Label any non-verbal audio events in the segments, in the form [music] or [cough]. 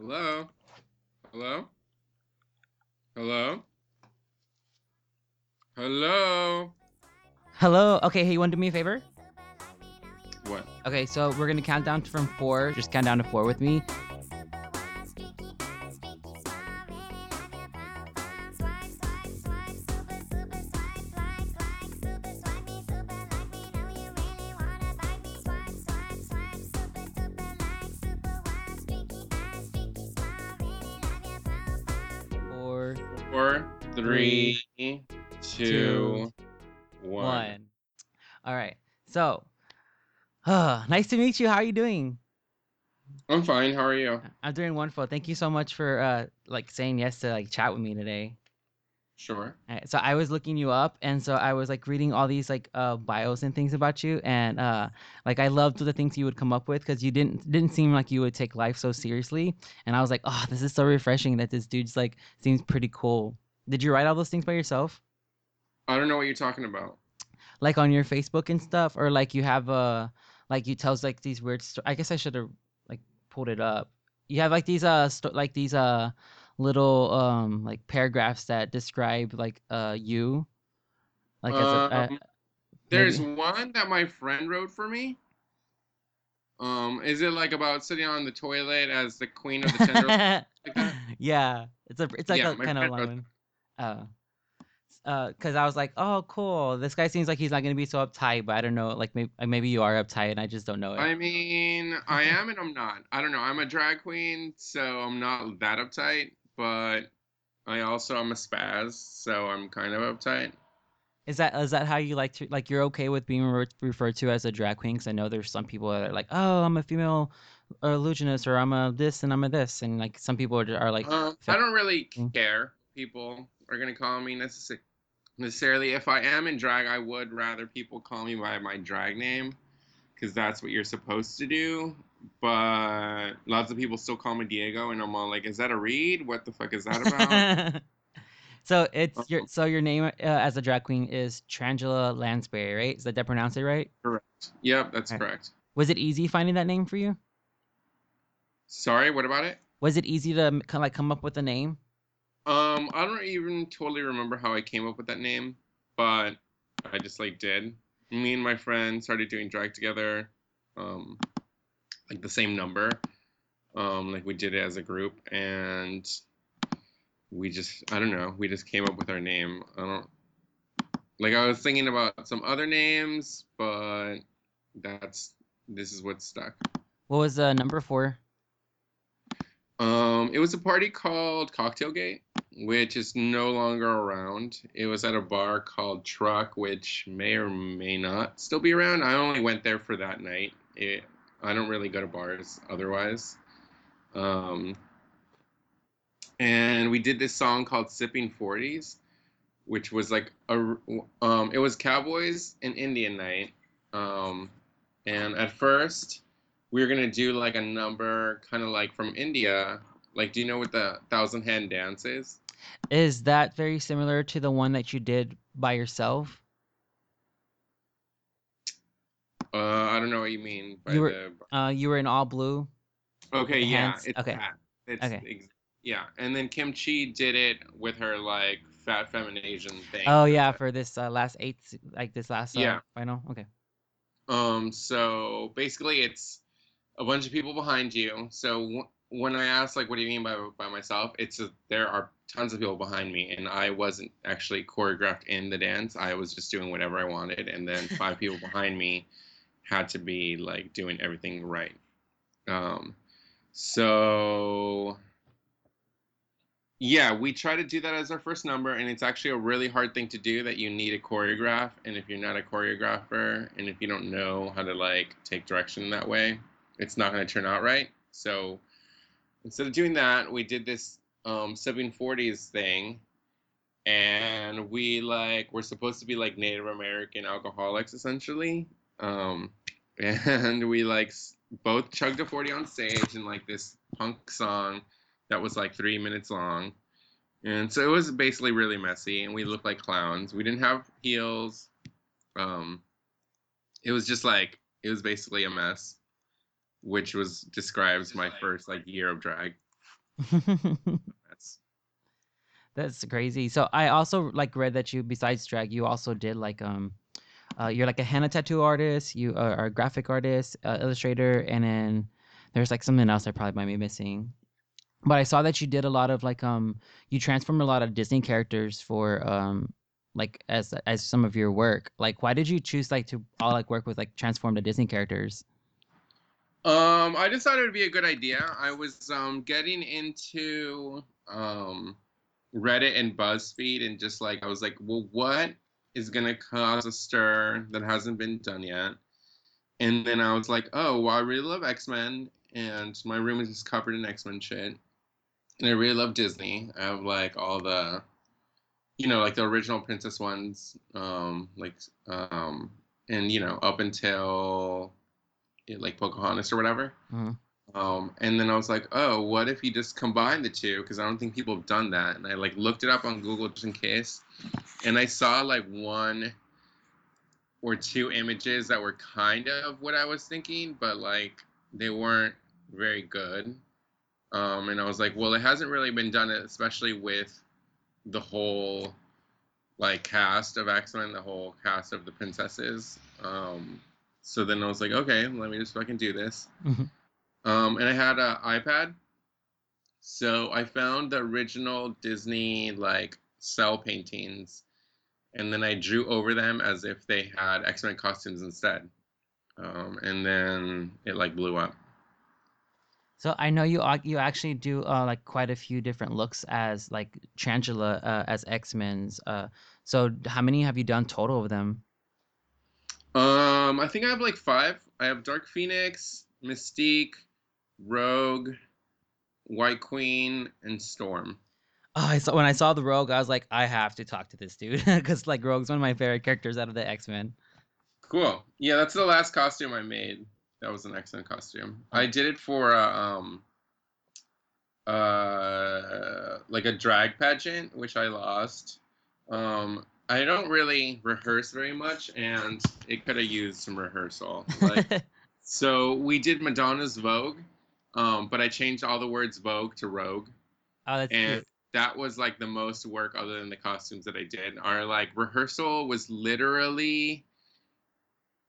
Hello? Hello? Hello? Hello? Hello. Okay, hey, you want to do me a favor? What? Okay, so we're gonna count down from four. Just count down to four with me. Nice to meet you. How are you doing? I'm fine. How are you? I'm doing wonderful. Thank you so much for uh like saying yes to like chat with me today. Sure. Alright, so I was looking you up, and so I was like reading all these like uh bios and things about you, and uh like I loved the things you would come up with because you didn't didn't seem like you would take life so seriously, and I was like, oh, this is so refreshing that this dude's like seems pretty cool. Did you write all those things by yourself, I don't know what you're talking about. like on your Facebook and stuff, or like you have uh like you tells like these weird? Sto- I guess I should have like pulled it up. You have like these uh sto- like these uh little um like paragraphs that describe like uh you like as a, uh, Um, There's maybe- one that my friend wrote for me. Um, is it like about sitting on the toilet as the queen of the tender? [laughs] like yeah, it's a it's like Yeah, a kind of friend long wrote one. Uh, uh, cause I was like, oh, cool. This guy seems like he's not gonna be so uptight, but I don't know. Like maybe maybe you are uptight, and I just don't know it. I mean, I [laughs] am and I'm not. I don't know. I'm a drag queen, so I'm not that uptight, but I also am a spaz, so I'm kind of uptight. Is that is that how you like to like you're okay with being re- referred to as a drag queen? Cause I know there's some people that are like, oh, I'm a female illusionist, or I'm a this and I'm a this, and like some people are, are like, fe- I don't really Mm. care. People are gonna call me necess- necessarily. If I am in drag, I would rather people call me by my drag name, because that's what you're supposed to do. But lots of people still call me Diego, and I'm all like, "Is that a read? What the fuck is that about?" [laughs] so it's your Um, so your name uh, as a drag queen is Trangela Lansbury, right? Is that did I pronounce it right? correct. Yep, that's correct. Was it easy finding that name for you? Sorry, what about it? Was it easy to kind of like come up with a name? Um, I don't even totally remember how I came up with that name, but I just like did. Me and my friend started doing drag together, um, like the same number. Um, like we did it as a group, and we just I don't know, we just came up with our name. I don't like I was thinking about some other names, but that's this is what stuck. What was uh, number four? Um, it was a party called Cocktailgate, which is no longer around. It was at a bar called Truck, which may or may not still be around. I only went there for that night. It, I don't really go to bars otherwise. Um, and we did this song called Sipping 40s, which was like a um, it was Cowboys and Indian night. Um, and at first, we were gonna do like a number kind of like from India. Like, do you know what the thousand hand dance is? Is that very similar to the one that you did by yourself? Uh, I don't know what you mean by You were- the. Uh, you were in all blue. Okay, yeah, it's Okay. that. It's Okay. yeah, and then Kim Chi did it with her like fat feminine Asian thing. Oh yeah, for this uh, last eight, like this last uh, Yeah. final. Okay. Um, so basically, it's a bunch of people behind you. So w- when I ask, like, what do you mean by by myself? It's a, there are tons of people behind me, and I wasn't actually choreographed in the dance. I was just doing whatever I wanted, and then [laughs] five people behind me had to be like doing everything right. Um, so yeah, we try to do that as our first number, and it's actually a really hard thing to do that you need a choreograph. And if you're not a choreographer, and if you don't know how to like take direction that way, it's not going to turn out right. So instead of doing that, we did this um, sipping 40s thing, and we like we're supposed to be like Native American alcoholics essentially. Um, [laughs] and we like both chugged a 40 on stage in like this punk song that was like three minutes long. And so it was basically really messy, and we looked like clowns. We didn't have heels. Um, it was just like it was basically a mess, which was describes my first like year of drag. [laughs] That's That's crazy. So I also like read that you besides drag, you also did like um uh, you're like a henna tattoo artist, you are, are a graphic artist, uh, illustrator, and then there's like something else I probably might be missing. But I saw that you did a lot of like um you transformed a lot of Disney characters for um like as as some of your work. Like why did you choose like to all like work with like transform the Disney characters? Um, I decided it would be a good idea. I was um getting into um Reddit and BuzzFeed and just like I was like, well, what is gonna cause a stir that hasn't been done yet? And then I was like, oh, well, I really love X-Men and my room is just covered in X-Men shit. And I really love Disney. I have like all the you know, like the original princess ones, um, like um and you know, up until like Pocahontas or whatever. Mhm. Um, and then I was like, oh, what if you just combine the two? Because I don't think people have done that. And I like looked it up on Google just in case, and I saw like one or two images that were kind of what I was thinking, but like they weren't very good. Um, and I was like, well, it hasn't really been done, especially with the whole like cast of X-Men, the whole cast of the princesses. Um, so then I was like, okay, let me just fucking do this. Mhm. Um, and I had an iPad, so I found the original Disney like cell paintings, and then I drew over them as if they had X-Men costumes instead. Um, and then it like blew up. So I know you you actually do uh, like quite a few different looks as like Trangela uh, as X Men's. Uh, so how many have you done total of them? Um, I think I have like five. I have Dark Phoenix, Mystique, Rogue, White Queen, and Storm. Oh, I saw when I saw the Rogue, I was like, I have to talk to this dude [laughs] because like Rogue's one of my favorite characters out of the X Men. Cool. Yeah, that's the last costume I made. That was an excellent costume. I did it for uh, um uh like a drag pageant, which I lost. Um, I don't really rehearse very much, and it could have used some rehearsal. [laughs] Like, so we did Madonna's Vogue, um, but I changed all the words Vogue to Rogue, oh, that's and cute. that was like the most work other than the costumes that I did. Our like rehearsal was literally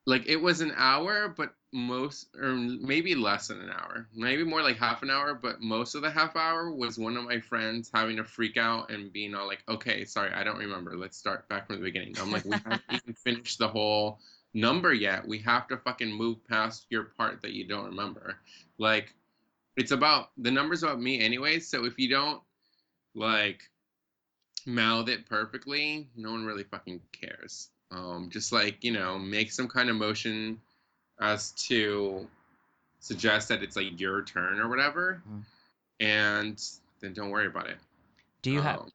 like it was an hour, but most or maybe less than an hour, maybe more like half an hour. But most of the half hour was one of my friends having a freak out and being all like, "Okay, sorry, I don't remember. Let's start back from the beginning." I'm like, "We [laughs] haven't even finished the whole number yet. We have to fucking move past your part that you don't remember." Like, it's about the numbers about me anyway. So if you don't like mouth it perfectly, no one really fucking cares. Um, just like you know, make some kind of motion as to suggest that it's like your turn or whatever, Mm. and then don't worry about it. Do you have Um,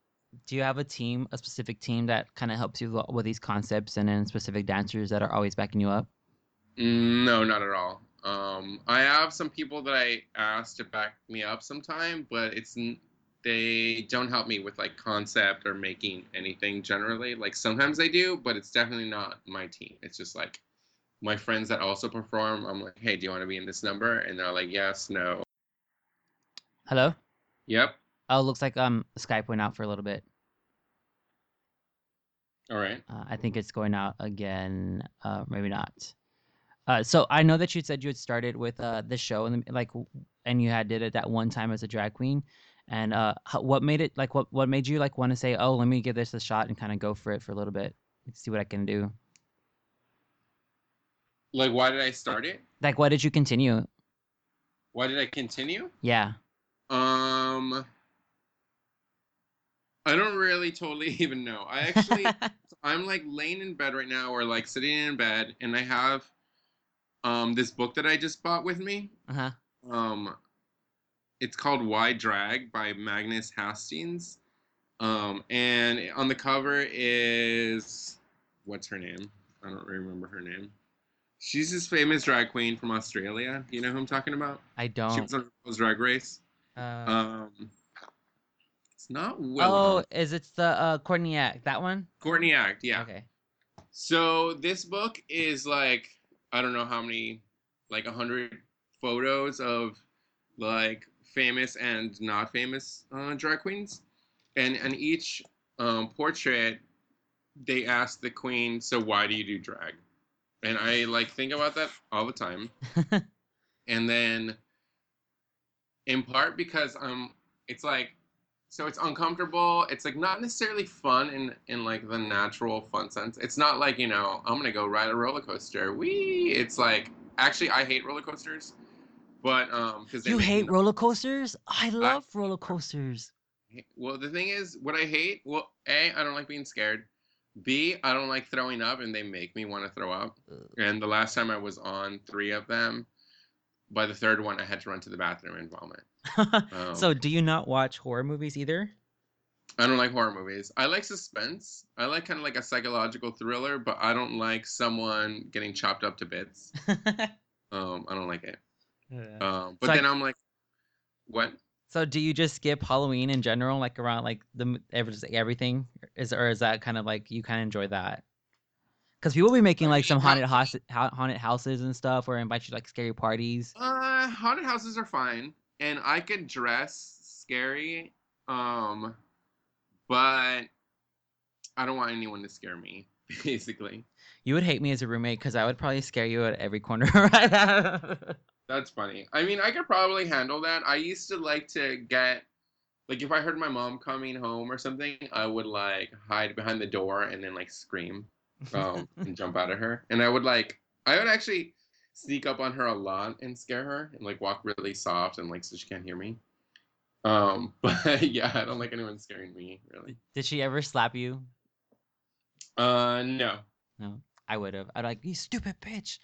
do you have a team, a specific team that kind of helps you with these concepts, and then specific dancers that are always backing you up? No, not at all. Um, I have some people that I ask to back me up sometime, but it's they don't help me with like concept or making anything generally. Like sometimes they do, but it's definitely not my team. It's just like my friends that also perform. I'm like, hey, do you want to be in this number? And they're like, yes, no, Hello. yep, Oh, looks like um Skype went out for a little bit. all right. Uh, I think it's going out again. Uh, maybe not. Uh, so I know that you said you had started with uh the show and like, and you had did it that one time as a drag queen. And uh, how, what made it like what what made you like want to say, oh, let me give this a shot and kind of go for it for a little bit, see what I can do. Like, why did I start it? Like, why did you continue? Why did I continue? Yeah. Um, I don't really totally [laughs] even know. I actually. [laughs] I'm like laying in bed right now or like sitting in bed and I have um this book that I just bought with me. uh huh. Um it's called Why Drag by Magnus Hastings. Um and on the cover is what's her name? I don't remember her name. She's this famous drag queen from Australia. You know who I'm talking about? I don't. She was on RuPaul's Drag Race. Uh, Um it's not well. oh, is it the uh Courtney Act that one? Courtney Act, yeah. Okay. So this book is like I don't know how many, like a hundred photos of like famous and not famous uh, drag queens, and and each um, portrait they ask the queen, "So why do you do drag?" And I like think about that all the time, [laughs] and then in part because um, it's like so it's uncomfortable. It's like not necessarily fun in in like the natural fun sense. It's not like you know I'm gonna go ride a roller coaster. Wee! It's like actually I hate roller coasters, but um because You hate roller coasters? I love roller coasters. Well, the thing is, what I hate, well, A, I don't like being scared. B, I don't like throwing up and they make me want to throw up. And the last time I was on three of them, by the third one, I had to run to the bathroom and vomit. [laughs] Um, so, do you not watch horror movies either? I don't like horror movies. I like suspense. I like kind of like a psychological thriller, but I don't like someone getting chopped up to bits. [laughs] Um, I don't like it. Um, but So then I'm like, what? so, do you just skip Halloween in general, like around like the m- every- just, like, everything, is or is that kind of like you kind of enjoy that? Because people be making like some haunted house, haunted houses and stuff, or invite you to like scary parties. Uh, haunted houses are fine, and I could dress scary. Um, but I don't want anyone to scare me. [laughs] Basically, You would hate me as a roommate because I would probably scare you at every corner. [laughs] that's funny. I mean, I could probably handle that. I used to like to get, like, if I heard my mom coming home or something, I would like hide behind the door and then like scream, um, [laughs] and jump out at her. And I would like, I would actually sneak up on her a lot and scare her and like walk really soft and like so she can't hear me. Um, [laughs] but yeah, I don't like anyone scaring me really. Did she ever slap you? Uh, no. No, I would have. I'd like you stupid bitch.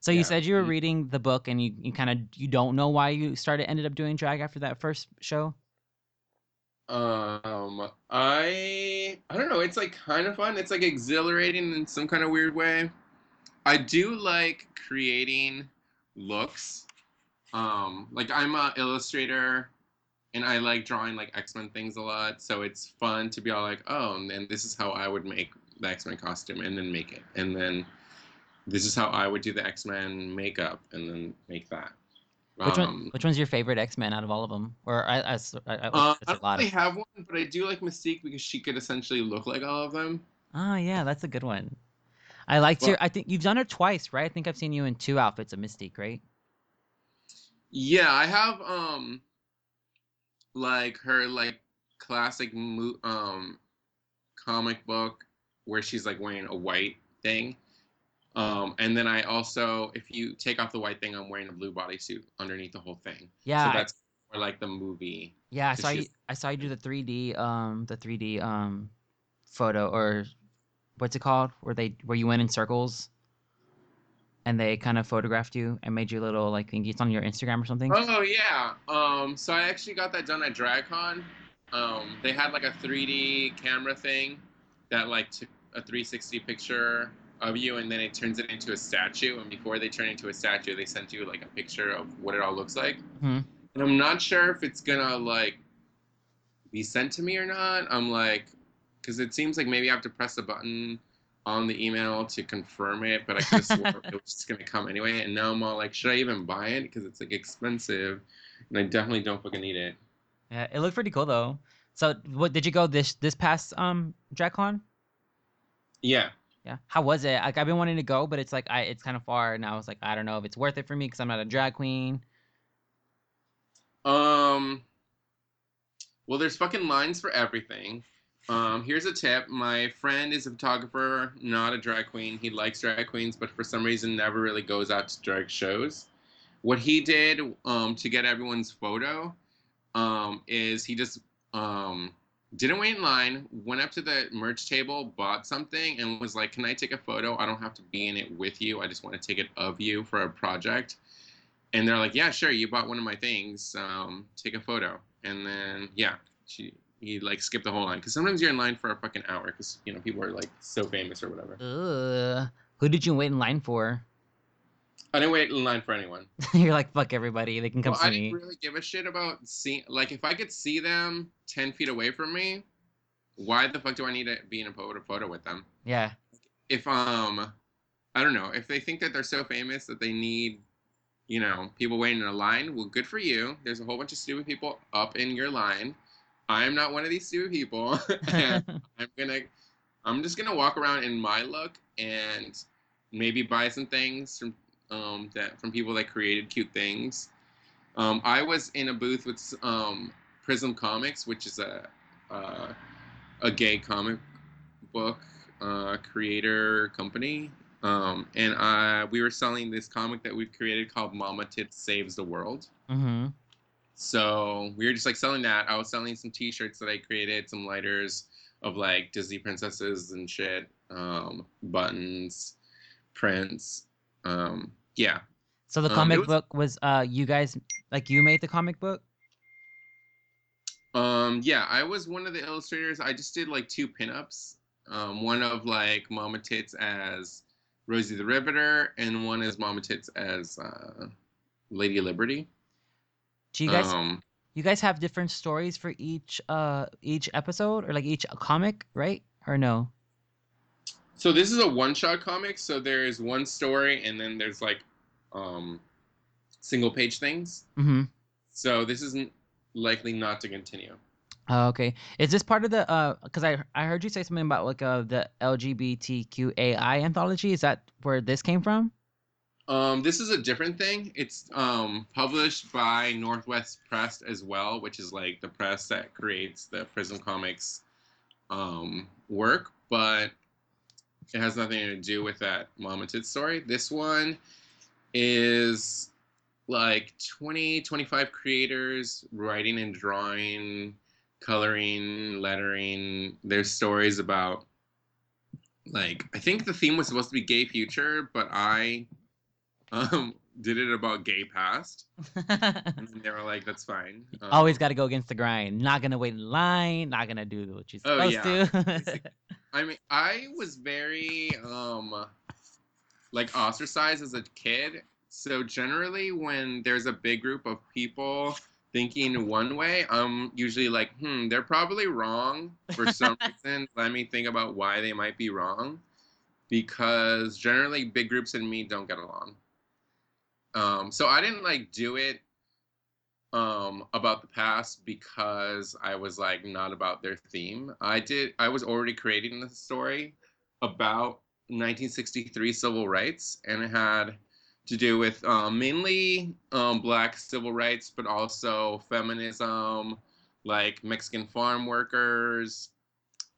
So you said you were reading the book and you, you kind of you don't know why you started ended up doing drag after that first show. Um, I I don't know. It's like kind of fun. It's like exhilarating in some kind of weird way. I do like creating looks. Um, like I'm a illustrator, and I like drawing like X Men things a lot. So it's fun to be all like, oh, and this is how I would make the X Men costume, and then make it, and then this is how I would do the X Men makeup, and then make that. Which Um, one? Which one's your favorite X Men out of all of them? Or I, Uh, it's I a don't lot really of. have one, but I do like Mystique because she could essentially look like all of them. Oh yeah, that's a good one. I liked Well- your. I think you've done her twice, right? I think I've seen you in two outfits of Mystique, right? Yeah, I have um like her like classic mo- um comic book where she's like wearing a white thing. Um and then I also if you take off the white thing I'm wearing a blue bodysuit underneath the whole thing. Yeah, So that's more like the movie. Yeah, I So saw you. I saw you do the 3D, um, the 3D, um, photo or what's it called? Where they where you went in circles, and they kind of photographed you and made you a little like thingy. It's on your Instagram or something. Oh yeah. Um so I actually got that done at DragCon. Um they had like a 3D camera thing that like took a 360 picture of you and then it turns it into a statue and before they turn into a statue they sent you like a picture of what it all looks like. Mhm. And I'm not sure if it's gonna like be sent to me or not. I'm like because it seems like maybe I have to press a button on the email to confirm it, but I [laughs] swore it was just gonna come anyway. And now I'm all like, should I even buy it? Because it's like expensive, and I definitely don't fucking need it. Yeah, it looked pretty cool though. So, what did you go this this past um DragCon? Yeah. Yeah, how was it? Like I've been wanting to go, but it's like I it's kind of far, and I was like, I don't know if it's worth it for me because I'm not a drag queen. Um. Well, there's fucking lines for everything. Um, here's a tip. My friend is a photographer, not a drag queen. He likes drag queens, but for some reason never really goes out to drag shows. What he did um, to get everyone's photo um, is he just um, didn't wait in line, went up to the merch table, bought something, and was like, "Can I take a photo? I don't have to be in it with you. I just want to take it of you for a project." And they're like, "Yeah, sure. You bought one of my things. Um, take a photo." And then yeah, she he like skipped the whole line because sometimes you're in line for a fucking hour because you know people are like so famous or whatever. Ugh. Who did you wait in line for? I didn't wait in line for anyone. [laughs] You're like, fuck everybody. They can come Well, see I didn't really give a shit about seeing. Like, if I could see them ten feet away from me, why the fuck do I need to be in a photo photo with them? Yeah. If um, I don't know. If they think that they're so famous that they need you know, people waiting in a line. Well, good for you. There's a whole bunch of stupid people up in your line. I'm not one of these stupid people. [laughs] [laughs] I'm gonna, I'm just gonna walk around in my look and maybe buy some things from um, that from people that created cute things. Um, I was in a booth with um, Prism Comics, which is a uh, a gay comic book uh, creator company, um, and I, we were selling this comic that we've created called Mama Tits Saves the World. mm-hmm. So we were just like selling that. I was selling some T-shirts that I created, some lighters of like Disney princesses and shit, um, buttons, prints. Um, yeah. So the Um, comic was- book was uh you guys like you made the comic book? Um, yeah, I was one of the illustrators. I just did like two pinups. Um, one of like Mama Tits as Rosie the Riveter, and one as Mama Tits as uh, Lady Liberty. Do you guys um, you guys have different stories for each uh each episode or like each comic, right? Or no? So this is a one-shot comic. So there is one story, and then there's like um, single-page things. Mm-hmm. So this isn't likely not to continue. Oh, okay. Is this part of the uh? Because I I heard you say something about like uh the LGBTQAI anthology. Is that where this came from? Um, this is a different thing. It's um, published by Northwest Press as well, which is like the press that creates the Prism Comics um, work, but it has nothing to do with that Mama Tits story. This one is like 20, 25 creators writing and drawing, coloring, lettering. their stories about like I think the theme was supposed to be gay future, but I um [laughs] did it about gay past [laughs] and they were like that's fine um, Always got to go against the grind. Not gonna wait in line. Not gonna do what you're supposed Oh, yeah. to. [laughs] i mean i was very um like ostracized as a kid. So generally when there's a big group of people thinking one way i'm usually like hmm they're probably wrong for some [laughs] reason. Let me think about why they might be wrong. Because generally big groups and me don't get along. Um so i didn't like do it um about the past because i was like not about their theme. I did i was already creating the story about 1963 civil rights and it had to do with um, mainly um, black civil rights but also feminism like mexican farm workers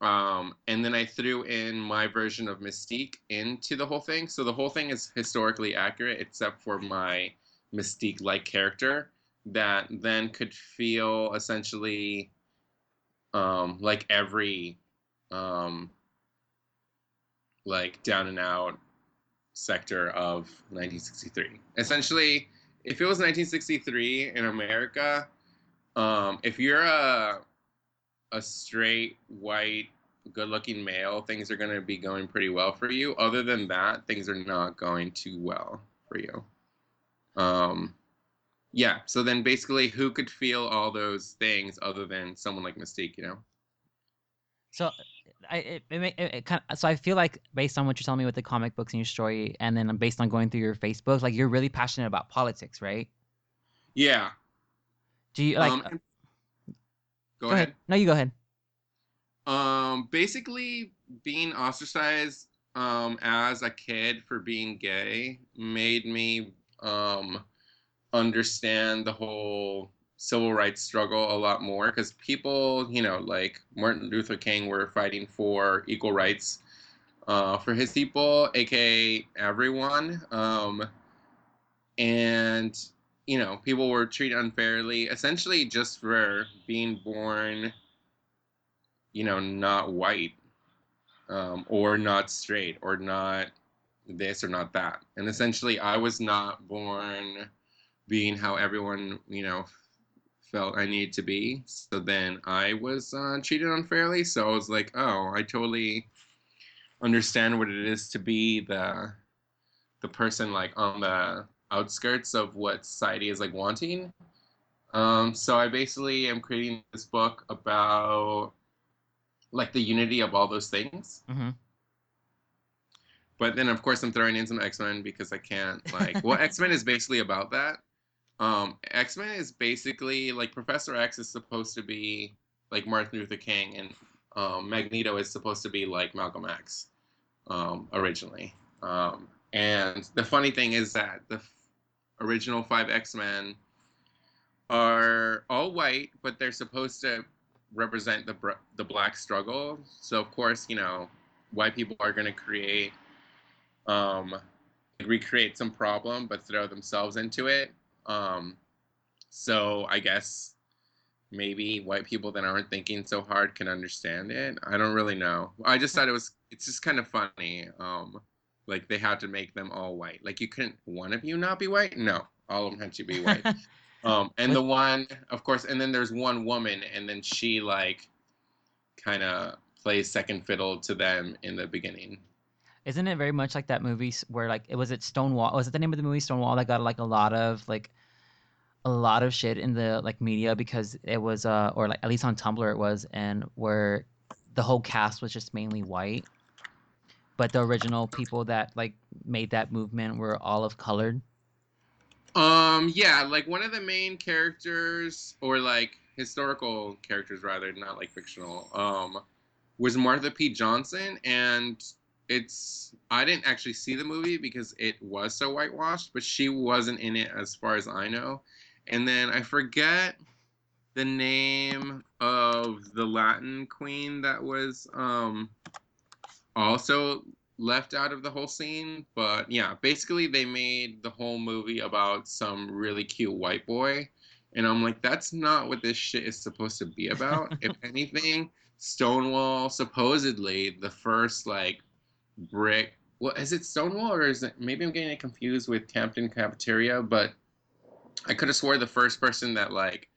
um, and then i threw in my version of mystique into the whole thing. So the whole thing is historically accurate except for my mystique like character that then could feel essentially um, like every um, like down and out sector of 1963. Essentially, if it was 1963 in America, um, if you're a a straight white good-looking male, things are going to be going pretty well for you. Other than that, things are not going too well for you. Um, yeah. So then, basically, who could feel all those things other than someone like Mystique? You know. So, I it, it, it, kind of, so I feel like based on what you're telling me with the comic books and your story, and then based on going through your Facebook, like you're really passionate about politics, right? Yeah. Do you like? um, uh, and- go, go ahead. ahead. No, you go ahead. Um, basically, being ostracized um, as a kid for being gay made me um, understand the whole civil rights struggle a lot more because people, you know, like Martin Luther King were fighting for equal rights uh, for his people, aka everyone. Um, and, you know, people were treated unfairly, essentially just for being born you know, not white, um, or not straight, or not this or not that. And essentially, I was not born being how everyone, you know, felt I needed to be. So then I was uh, treated unfairly. So I was like, oh, I totally understand what it is to be the the person like on the outskirts of what society is like wanting. Um, so I basically am creating this book about like the unity of all those things. hmm but then of course I'm throwing in some X Men because I can't like. well, [laughs] X Men is basically about that. Um, X Men is basically like Professor X is supposed to be like Martin Luther King, and um, Magneto is supposed to be like Malcolm X um, originally. Um, and the funny thing is that the f- original five X Men are all white, but they're supposed to represent the br- the black struggle. So of course, you know, white people are going to create um, recreate some problem, but throw themselves into it. Um, so I guess maybe white people that aren't thinking so hard can understand it. I don't really know. I just thought it was it's just kind of funny. Um, like they had to make them all white. Like you couldn't one of you not be white? No, all of them had to be white. [laughs] um, and the one, of course, and then there's one woman, and then she like kind of plays second fiddle to them in the beginning. Isn't it very much like that movie where like it was it Stonewall? Was it the name of the movie Stonewall that got like a lot of like a lot of shit in the like media because it was uh or like at least on Tumblr it was and where the whole cast was just mainly white, but the original people that like made that movement were all of colored. Um, yeah, like one of the main characters, or like historical characters rather, not like fictional, um, was Marsha P. Johnson, and it's I didn't actually see the movie because it was so whitewashed, but she wasn't in it as far as I know. And then I forget the name of the Latin queen that was um also left out of the whole scene. But yeah, basically they made the whole movie about some really cute white boy. And I'm like, that's not what this shit is supposed to be about. [laughs] if anything, Stonewall supposedly the first like brick well is it Stonewall or is it maybe I'm getting it confused with Compton Cafeteria, but I could have swore the first person that like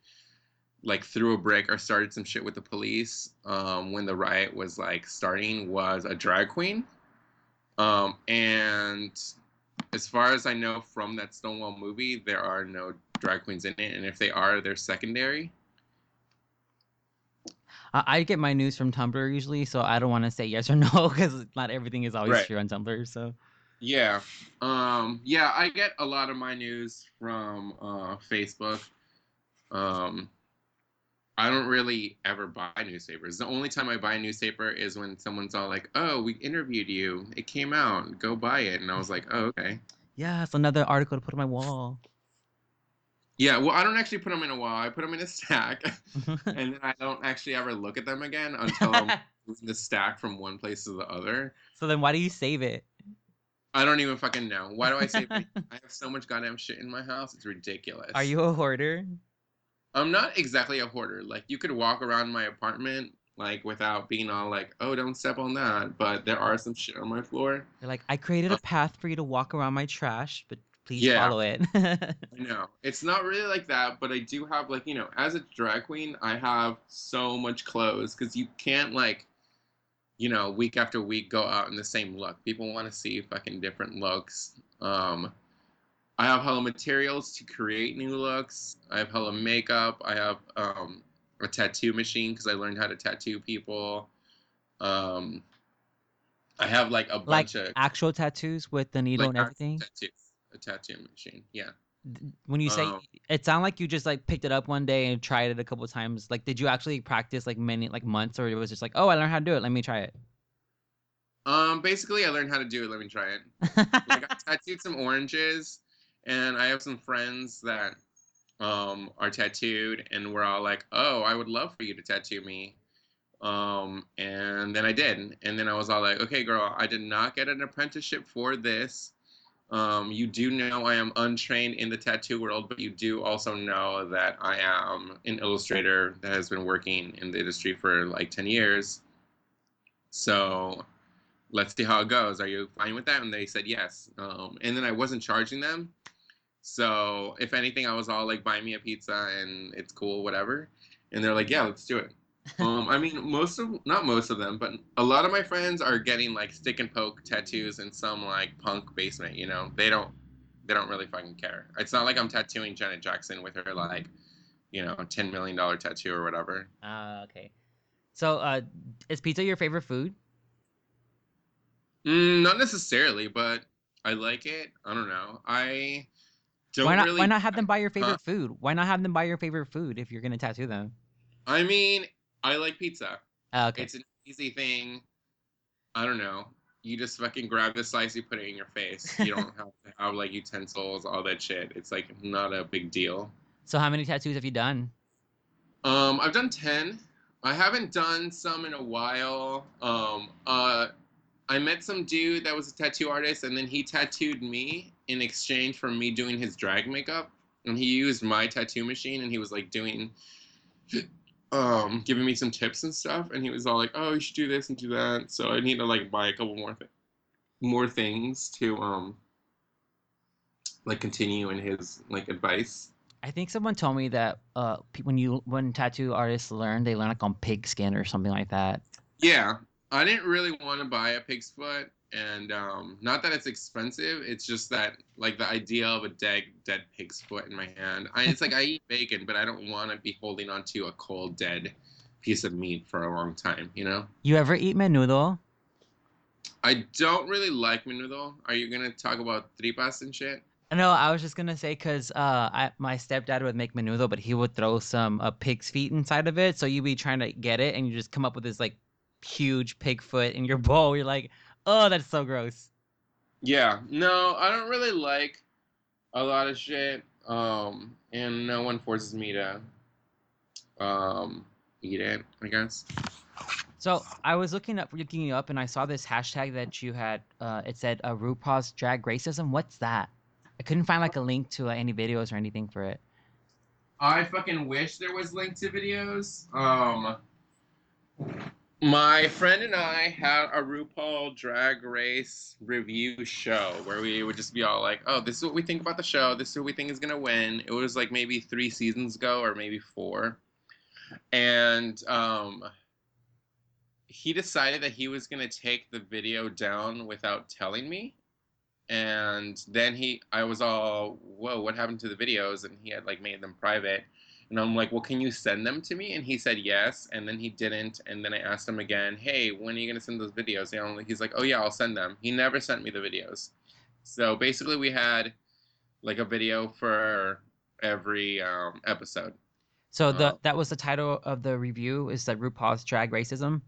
like threw a brick or started some shit with the police um, when the riot was like starting was a drag queen. Um, and as far as I know from that Stonewall movie, there are no drag queens in it, and if they are, they're secondary. I, I get my news from Tumblr usually, so I don't want to say yes or [laughs] no because not everything is always Right. true on Tumblr. So Yeah, um, yeah, I get a lot of my news from uh, Facebook. Um, I don't really ever buy newspapers. The only time I buy a newspaper is when someone's all like, "Oh, we interviewed you. It came out. Go buy it." And I was like, "Oh, okay." yeah, it's another article to put on my wall. Yeah, well, I don't actually put them in a wall. I put them in a stack, [laughs] and then I don't actually ever look at them again [laughs] until I'm moving the stack from one place to the other. so then why do you save it? I don't even fucking know. Why do I say [laughs] I have so much goddamn shit in my house? It's ridiculous. Are you a hoarder? I'm not exactly a hoarder. Like you could walk around my apartment like without being all like, "Oh, don't step on that." But there are some shit on my floor. You're like, I created a uh path for you to walk around my trash, but please Yeah. follow it. [laughs] I know it's not really like that, but I do have like you know, as a drag queen, I have so much clothes because you can't like, you know, week after week go out in the same look. People want to see fucking different looks. Um, I have hella materials to create new looks. I have hella makeup. I have um, a tattoo machine because I learned how to tattoo people. Um, I have like a like bunch of actual tattoos with the needle like and everything. tattoos. A tattoo machine, yeah. When you say Um, it sounded like you just like picked it up one day and tried it a couple times. Like, did you actually practice like many like months, or it was just like, oh, I learned how to do it. Let me try it. Um, basically, I learned how to do it. Let me try it. [laughs] Like, I tattooed some oranges, and I have some friends that um are tattooed, and we're all like, "Oh, I would love for you to tattoo me." Um, and then I did, and then I was all like, "Okay, girl, I did not get an apprenticeship for this. Um, you do know I am untrained in the tattoo world, but you do also know that I am an illustrator that has been working in the industry for like ten years. So." let's see how it goes. Are you fine with that? And they said yes. Um, and then I wasn't charging them. So if anything, I was all like, buy me a pizza and it's cool, whatever. And they're like, yeah, let's do it. Um, I mean, most of, not most of them, but a lot of my friends are getting like stick and poke tattoos in some like punk basement, you know? They don't, they don't really fucking care. It's not like I'm tattooing Janet Jackson with her like, you know, $10 million tattoo or whatever. Ah, okay. So, uh, is pizza your favorite food? Mm, not necessarily, but I like it. I don't know. I don't why not? really. Why not have them buy your favorite Huh? food? Why not have them buy your favorite food if you're gonna tattoo them? I mean, I like pizza. Oh, okay. It's an easy thing. I don't know. You just fucking grab the slice, you put it in your face. You don't [laughs] have to have like utensils, all that shit. It's like not a big deal. So how many tattoos have you done? Um, I've done ten. I haven't done some in a while. Um, uh, I met some dude that was a tattoo artist, and then he tattooed me in exchange for me doing his drag makeup. And he used my tattoo machine, and he was like doing, um, giving me some tips and stuff. And he was all like, "Oh, you should do this and do that." So I need to like buy a couple more, th- more things to um, like continue in his like advice. I think someone told me that uh, when you when tattoo artists learn, they learn like on pig skin or something like that. Yeah, I didn't really want to buy a pig's foot, and um, not that it's expensive. It's just that like the idea of a dead dead pig's foot in my hand. I, it's like I eat bacon, but I don't want to be holding onto a cold dead piece of meat for a long time. You know. You ever eat menudo? I don't really like menudo. Are you gonna talk about tripas and shit? No, I was just gonna say because uh, I, my stepdad would make menudo, but he would throw some uh, pig's feet inside of it. So you'd be trying to get it, and you just come up with this like huge pig foot in your [laughs] bowl. You're like, oh, that's so gross. Yeah. No, I don't really like a lot of shit. Um, and no one forces me to um eat it. I guess. So I was looking up, looking you up, and I saw this hashtag that you had. Uh, it said uh, RuPaul's drag racism. What's that? I couldn't find like a link to like, any videos or anything for it. I fucking wish there was link to videos. Um, my friend and I had a RuPaul Drag Race review show where we would just be all like, "Oh, this is what we think about the show. This is who we think is gonna win." It was like maybe three seasons ago or maybe four, and um, he decided that he was gonna take the video down without telling me and then he i was all whoa what happened to the videos and he had like made them private and i'm like well can you send them to me and he said yes and then he didn't and then i asked him again hey when are you going to send those videos and he's like oh yeah i'll send them he never sent me the videos so basically we had like a video for every um, episode So the Oh. that was the title of the review is that RuPaul's drag racism.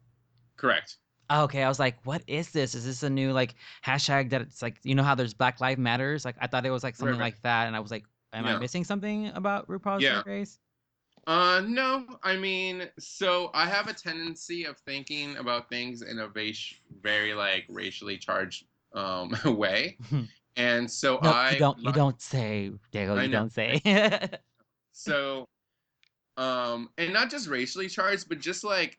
correct Oh, okay, I was like, what is this? Is this a new like hashtag that it's like you know how there's Black Lives Matters? Like I thought it was like something right. like that, and I was like, am I missing something about RuPaul's Yeah. Drag Race? Uh, no. I mean, so I have a tendency of thinking about things in a raci- very like racially charged um [laughs] way, [laughs] and so No, I you don't. You don't say, Diego. You don't say. [laughs] So, um, and not just racially charged, but just like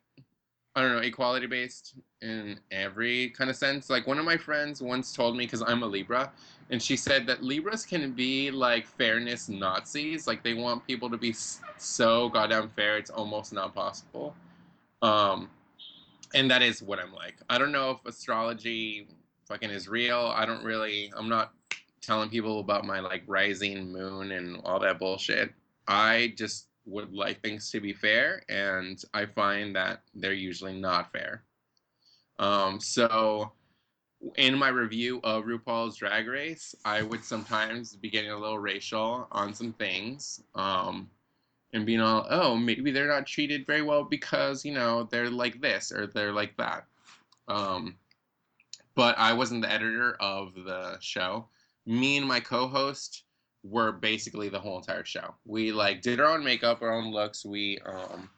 I don't know, equality based in every kind of sense. Like one of my friends once told me because I'm a Libra, and she said that Libras can be like fairness Nazis. Like they want people to be so goddamn fair, it's almost not possible. Um, and that is what I'm like. I don't know if astrology fucking is real. I don't really. I'm not telling people about my like rising moon and all that bullshit. I just would like things to be fair, and I find that they're usually not fair. Um, so, in my review of RuPaul's Drag Race, I would sometimes be getting a little racial on some things, um, and being all, oh, maybe they're not treated very well because you know they're like this or they're like that. Um, but I wasn't the editor of the show. Me and my co-host were basically the whole entire show. We like did our own makeup, our own looks. We um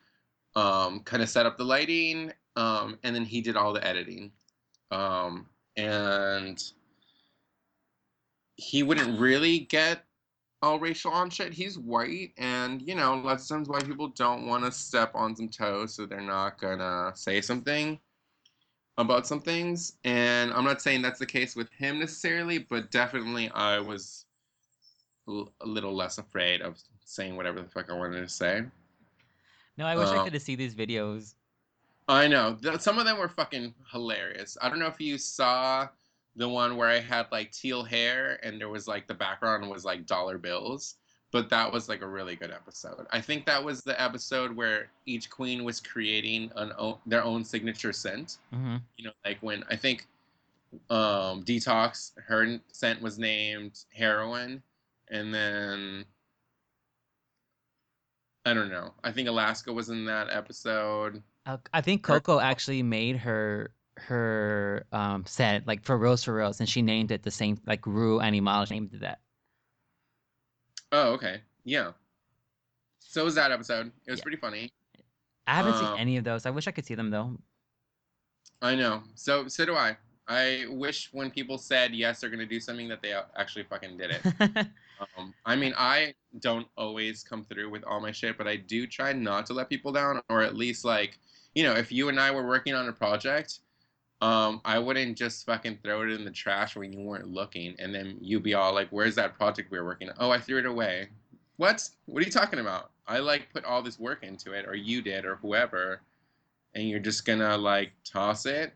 um kind of set up the lighting, um, and then he did all the editing. Um, and he wouldn't really get all racial on shit. He's white, and you know, lots of times white people don't want to step on some toes, so they're not gonna say something about some things. And I'm not saying that's the case with him necessarily, but definitely I was l- a little less afraid of saying whatever the fuck I wanted to say. no, I wish I Uh, could have seen these videos. I know. Some of them were fucking hilarious. I don't know if you saw the one where I had like teal hair and there was like the background was like dollar bills, but that was like a really good episode. I think that was the episode where each queen was creating an o- their own signature scent. hmm You know, like when I think um, Detox, her scent was named Heroin, and then I don't know. I think Alaska was in that episode. Uh, I think Coco actually made her her um set like for Rose for Rose, and she named it the same like Rue Animal. Named it that. Oh, okay, yeah. So was that episode. It was Yeah. pretty funny. I haven't Um, seen any of those. I wish I could see them though. I know. So so do I. I wish when people said yes, they're gonna do something that they actually fucking did it. [laughs] Um, I mean, I don't always come through with all my shit, but I do try not to let people down, or at least like, you know, if you and I were working on a project, um, I wouldn't just fucking throw it in the trash when you weren't looking, and then you'd be all like, "Where's that project we were working on?" Oh, I threw it away. What? What are you talking about? I like put all this work into it, or you did, or whoever, and you're just gonna like toss it.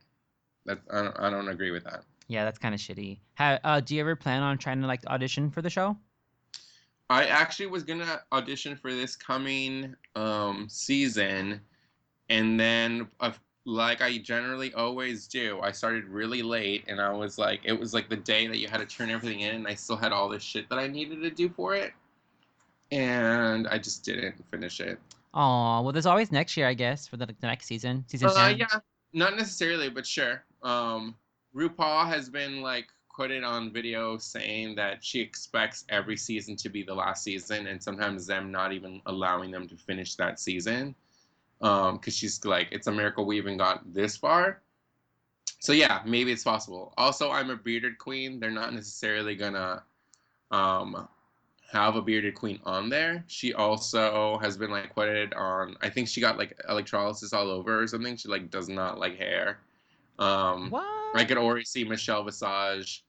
That I don't, I don't agree with that. yeah, that's kind of shitty. Ha, uh, do you ever plan on trying to like audition for the show? I actually was gonna audition for this coming um, season, and then uh, like I generally always do, I started really late, and I was like, it was like the day that you had to turn everything in, and I still had all this shit that I needed to do for it, and I just didn't finish it. Oh, well, there's always next year, I guess, for the, the next season. Season Uh, 10. yeah, not necessarily, but sure. Um, RuPaul has been like quoted on video saying that she expects every season to be the last season, and sometimes them not even allowing them to finish that season. Um, because she's like, it's a miracle we even got this far. So yeah, maybe it's possible. Also, I'm a bearded queen. They're not necessarily gonna um have a bearded queen on there. She also has been like quoted on. I think she got like electrolysis all over or something. She like does not like hair. Um, What? I could already see Michelle Visage,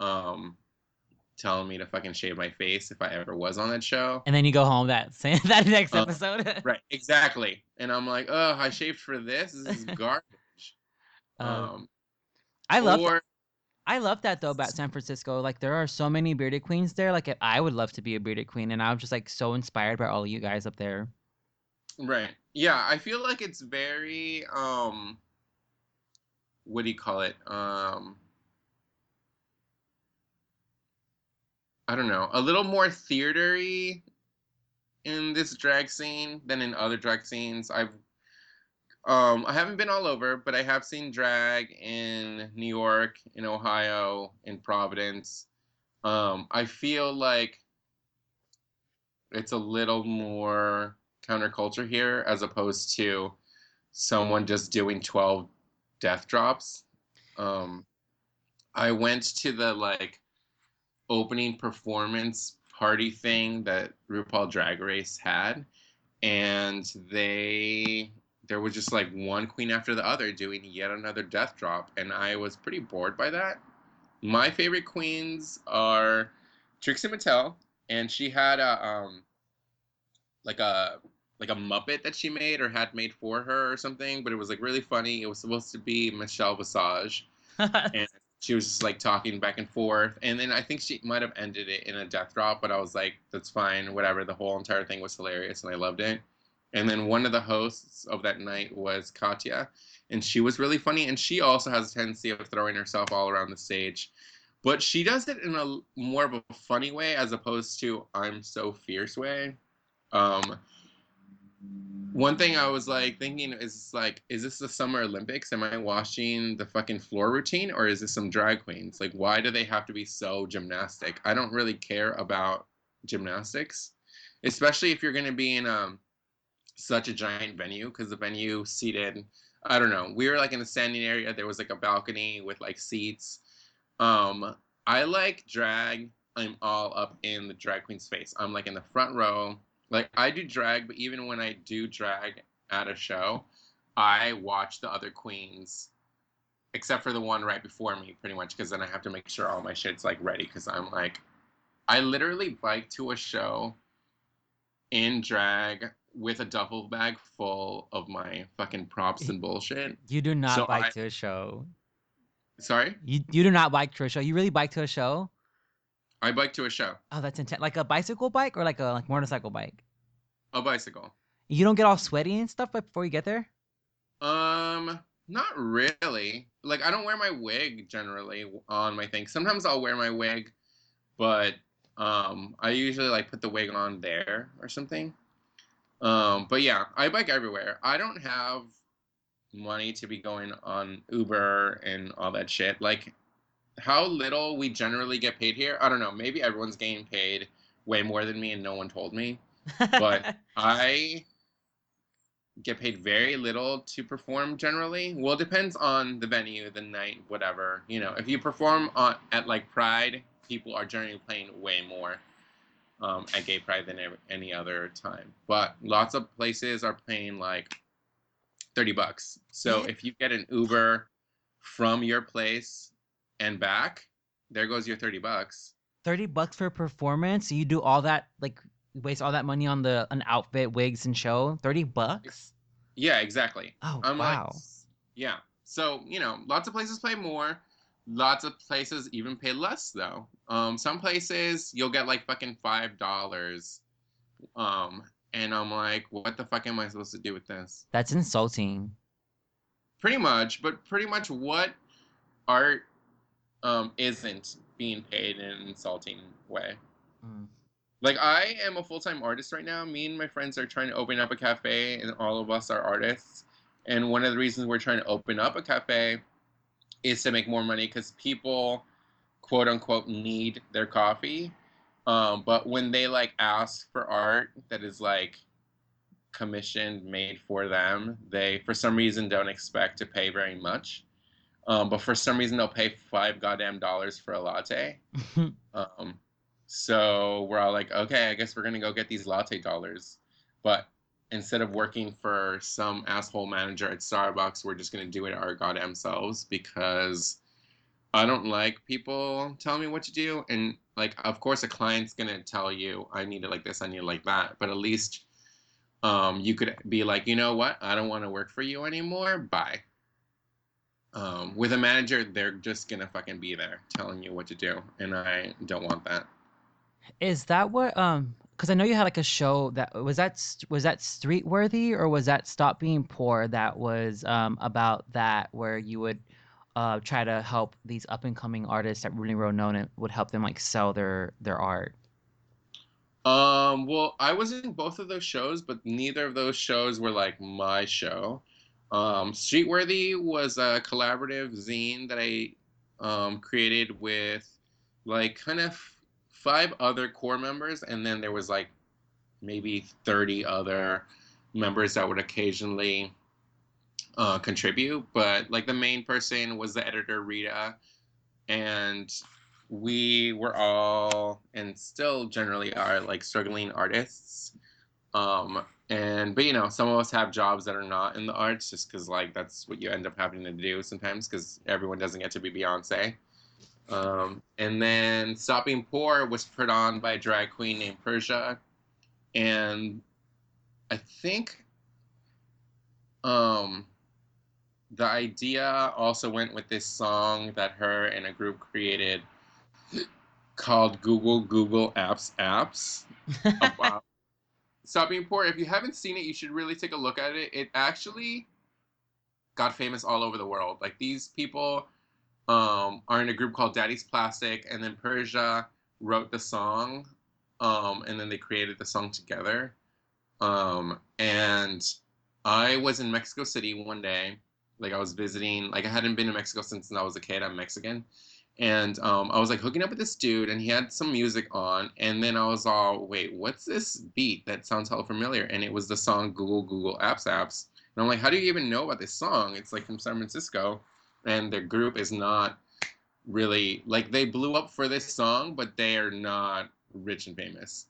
um, telling me to fucking shave my face if I ever was on that show. and then you go home that same, [laughs] that next Uh, episode. [laughs] Right, exactly. And I'm like, oh, I shaved for this. This is [laughs] garbage. Um, um, I love or I love that though about San Francisco. Like there are so many bearded queens there. Like I would love to be a bearded queen, and I'm just like so inspired by all of you guys up there. Right. Yeah, I feel like it's very um what do you call it? Um I don't know, a little more theatery in this drag scene than in other drag scenes. I've um I haven't been all over, but I have seen drag in New York, in Ohio, in Providence. Um I feel like it's a little more counterculture here as opposed to someone just doing 12 death drops. Um, I went to the like opening performance party thing that RuPaul Drag Race had, and they there was just like one queen after the other doing yet another death drop, and I was pretty bored by that. My favorite queens are Trixie Mattel, and she had a um like a like a Muppet that she made or had made for her or something, but it was like really funny. It was supposed to be Michelle Visage, [laughs] and she was just like talking back and forth. And then I think she might have ended it in a death drop, but I was like, that's fine, whatever. The whole entire thing was hilarious, and I loved it. And then one of the hosts of that night was Katya, and she was really funny. And she also has a tendency of throwing herself all around the stage, but she does it in a more of a funny way as opposed to I'm so fierce way. Um, one thing I was like thinking is like, is this the Summer Olympics? Am I watching the fucking floor routine or is this some drag queens? Like, why do they have to be so gymnastic? I don't really care about gymnastics, especially if you're going to be in um such a giant venue because the venue seated. I don't know. We were like in a standing area. There was like a balcony with like seats. Um, I like drag. I'm all up in the drag queen's face. I'm like in the front row like I do drag, but even when I do drag at a show, I watch the other queens, except for the one right before me, pretty much, because then I have to make sure all my shit's like ready. Because I'm like, I literally bike to a show in drag with a duffel bag full of my fucking props and bullshit. you do not So bike I- to a show. Sorry, You you do not bike to a show. You really bike to a show? I bike to a show, Oh, that's intense. Like a bicycle bike or like a like motorcycle bike? a bicycle. You don't get all sweaty and stuff before you get there. Um, Not really. Like I don't wear my wig generally on my thing. Sometimes I'll wear my wig, but um I usually like put the wig on there or something. Um but yeah, I bike everywhere. I don't have money to be going on Uber and all that shit. Like how little we generally get paid here. I don't know. Maybe everyone's getting paid way more than me and no one told me. But [laughs] I get paid very little to perform generally. Well, it depends on the venue, the night, whatever. You know, if you perform on, at like Pride, people are generally paying way more um, at Gay Pride than any other time. But lots of places are paying like 30 bucks. So if you get an Uber from your place and back, there goes your 30 bucks. 30 bucks for performance. You do all that like waste all that money on the an outfit, wigs and show. 30 bucks? Yeah, exactly. Oh, I'm wow. like, yeah. So, you know, lots of places pay more. Lots of places even pay less though. Um, some places you'll get like fucking five dollars. Um, and I'm like, what the fuck am I supposed to do with this? That's insulting. Pretty much, but pretty much what art um isn't being paid in an insulting way. Mm. Like I am a full-time artist right now. Me and my friends are trying to open up a cafe and all of us are artists. And one of the reasons we're trying to open up a cafe is to make more money cuz people quote unquote need their coffee. Um, but when they like ask for art that is like commissioned made for them, they for some reason don't expect to pay very much. Um, but for some reason they'll pay 5 goddamn dollars for a latte. [laughs] Um, so we're all like, okay, I guess we're gonna go get these latte dollars. But instead of working for some asshole manager at Starbucks, we're just gonna do it our goddamn selves because I don't like people telling me what to do. And like, of course, a client's gonna tell you, I need it like this, I need it like that. But at least um, you could be like, you know what? I don't want to work for you anymore. Bye. Um, with a manager, they're just gonna fucking be there telling you what to do, and I don't want that. Is that what um cuz I know you had like a show that was that was that Street Worthy or was that Stop Being Poor that was um about that where you would uh try to help these up and coming artists that really were known and would help them like sell their their art. Um, well, I was in both of those shows, but neither of those shows were like my show. Um, Streetworthy was a collaborative zine that I um, created with like kind of five other core members, and then there was like maybe 30 other members that would occasionally uh, contribute. But like the main person was the editor, Rita, and we were all and still generally are like struggling artists um and but you know some of us have jobs that are not in the arts just because like that's what you end up having to do sometimes because everyone doesn't get to be beyonce. Um and then Stop Being Poor was put on by a drag queen named persia. And i think um the idea also went with this song that her and a group created called Google Google Apps Apps. [laughs] About Stop Being Poor. If you haven't seen it, you should really take a look at it. It actually got famous all over the world. Like these people um, are in a group called Daddy's Plastic, and then Persia wrote the song, um, and then they created the song together. Um, and I was in Mexico City one day. Like I was visiting. Like I hadn't been to Mexico since I was a kid. I'm Mexican and um, I was like hooking up with this dude, and he had some music on, and then I was all, wait, what's this beat that sounds hella familiar? And it was the song Google Google Apps Apps, and I'm like, how do you even know about this song? It's like from San Francisco, and their group is not really like they blew up for this song, but they are not rich and famous.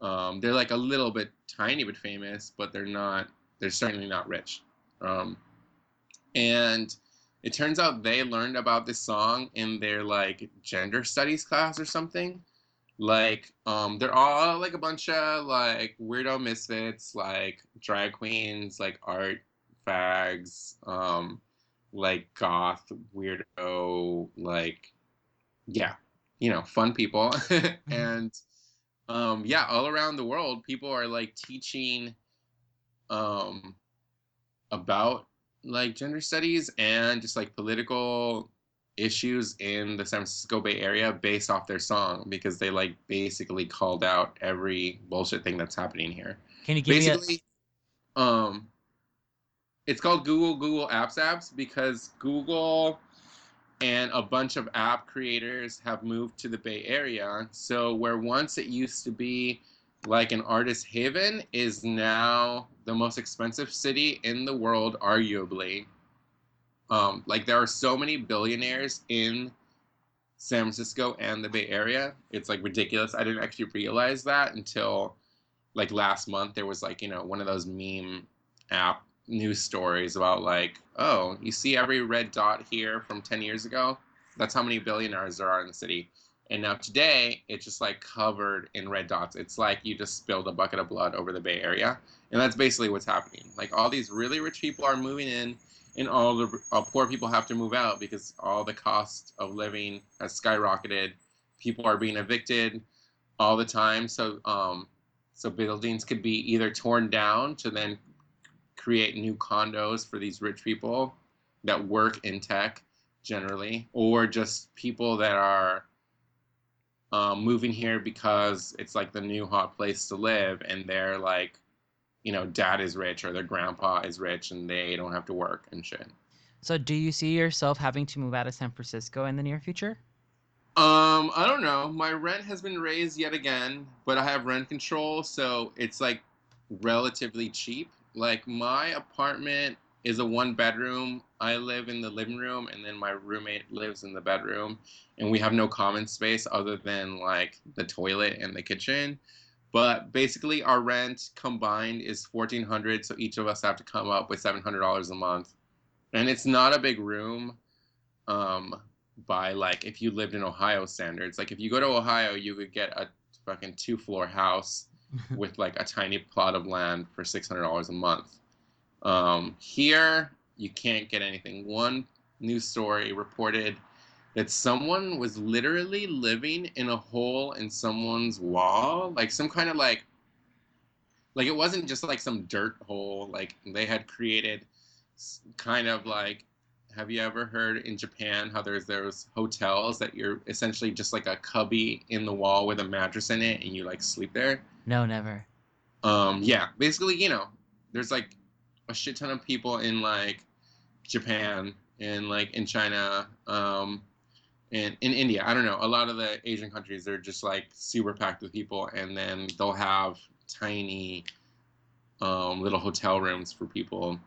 Um, they're like a little bit tiny but famous, but they're not. They're certainly not rich. Um, and it turns out they learned about this song in their like gender studies class or something. Like um they're all like a bunch of like weirdo misfits like drag queens like art fags um like goth weirdo like yeah you know fun people. [laughs] And um yeah all around the world people are like teaching um about like gender studies and just like political issues in the San Francisco Bay Area based off their song because they like basically called out every bullshit thing that's happening here. Can you give basically, me a... um, it's called Google Google Apps Apps because Google and a bunch of app creators have moved to the Bay Area. So where once it used to be like an artist haven is now the most expensive city in the world, arguably. Um, like there are so many billionaires in San Francisco and the Bay Area. It's like ridiculous. I didn't actually realize that until like last month. There was like, you know, one of those meme app news stories about like, oh, you see every red dot here from 10 years ago? That's how many billionaires there are in the city. And now today, it's just like covered in red dots. It's like you just spilled a bucket of blood over the Bay Area. And that's basically what's happening. Like all these really rich people are moving in, and all the uh, poor people have to move out because all the cost of living has skyrocketed. People are being evicted all the time. So, um, so buildings could be either torn down to then create new condos for these rich people that work in tech generally, or just people that are um, moving here because it's like the new hot place to live, and they're like, you know, dad is rich or their grandpa is rich, and they don't have to work and shit. So, do you see yourself having to move out of San Francisco in the near future? Um, I don't know. My rent has been raised yet again, but I have rent control, so it's like relatively cheap. Like my apartment is a one bedroom. I live in the living room, and then my roommate lives in the bedroom, and we have no common space other than like the toilet and the kitchen. But basically, our rent combined is fourteen hundred, so each of us have to come up with seven hundred dollars a month, and it's not a big room. Um, by like if you lived in Ohio standards, like if you go to Ohio, you could get a fucking two floor house [laughs] with like a tiny plot of land for six hundred dollars a month um, here, you can't get anything. One news story reported that someone was literally living in a hole in someone's wall, like some kind of like, like it wasn't just like some dirt hole. Like they had created kind of like have you ever heard in Japan how there's those hotels that you're essentially just like a cubby in the wall with a mattress in it and you like sleep there? No, never. Um, yeah, basically, you know, there's like a shit ton of people in like Japan and like in China, um, and in India. I don't know. A lot of the Asian countries are just like super packed with people, and then they'll have tiny um, little hotel rooms for people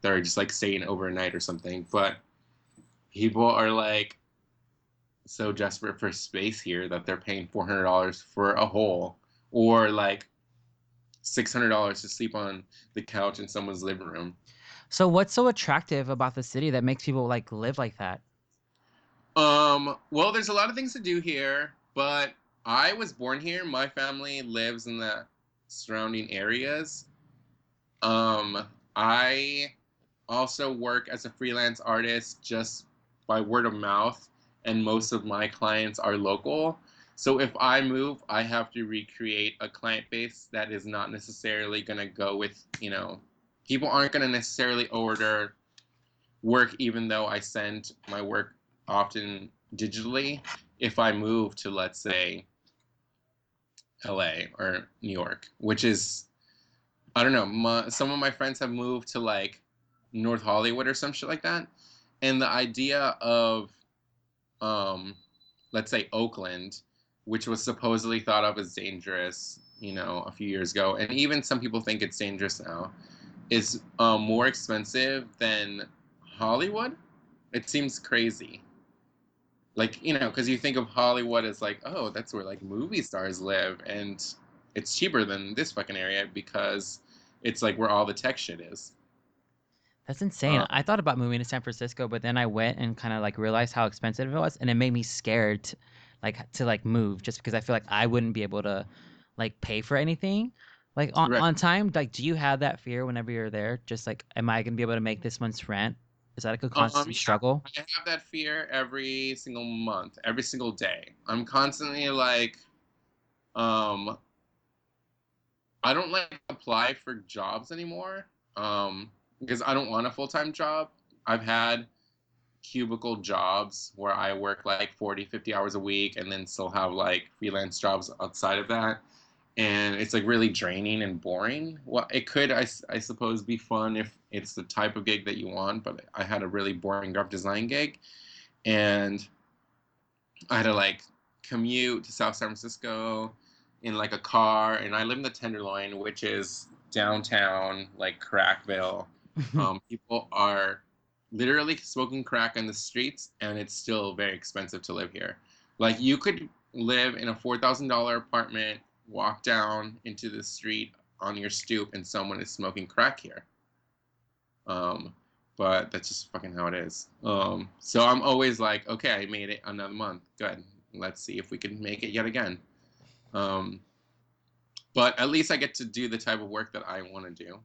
that are just like staying overnight or something. But people are like so desperate for space here that they're paying four hundred dollars for a hole, or like six hundred dollars to sleep on the couch in someone's living room. So what's so attractive about the city that makes people like live like that? Um, well, there's a lot of things to do here, but I was born here. My family lives in the surrounding areas. Um, I also work as a freelance artist just by word of mouth, and most of my clients are local. So if I move, I have to recreate a client base that is not necessarily going to go with, you know, people aren't going to necessarily order work even though I send my work often digitally. If I move to, let's say, LA or New York, which is, I don't know, my, some of my friends have moved to like North Hollywood or some shit like that. And the idea of, um, let's say, Oakland which was supposedly thought of as dangerous, you know, a few years ago, and even some people think it's dangerous now, is um, more expensive than Hollywood. It seems crazy. Like, you know, because you think of Hollywood as like, oh, that's where like movie stars live, and it's cheaper than this fucking area because it's like where all the tech shit is. That's insane. Uh, I thought about moving to San Francisco, but then I went and kind of like realized how expensive it was, and it made me scared like to like move just because I feel like I wouldn't be able to like pay for anything. Like on, right. on time like do you have that fear whenever you're there? Just like am i gonna be able to make this month's rent? Is that like a constant um, struggle? I have that fear every single month every single day. I'm constantly like um i don't like apply for jobs anymore um because I don't want a full time job. I've had cubicle jobs where I work like 40, 50 hours a week and then still have like freelance jobs outside of that. And it's like really draining and boring. Well, it could, I, I suppose, be fun if it's the type of gig that you want, but I had a really boring graphic design gig. And I had to like commute to South San Francisco in like a car. And I live in the Tenderloin, which is downtown, like Crackville. [laughs] um, people are literally smoking crack on the streets, and it's still very expensive to live here. Like you could live in a four thousand dollar apartment, walk down into the street on your stoop, and someone is smoking crack here. Um, but that's just fucking how it is. Um, so I'm always like, okay, I made it another month. Good. Let's see if we can make it yet again. Um, but at least I get to do the type of work that I want to do.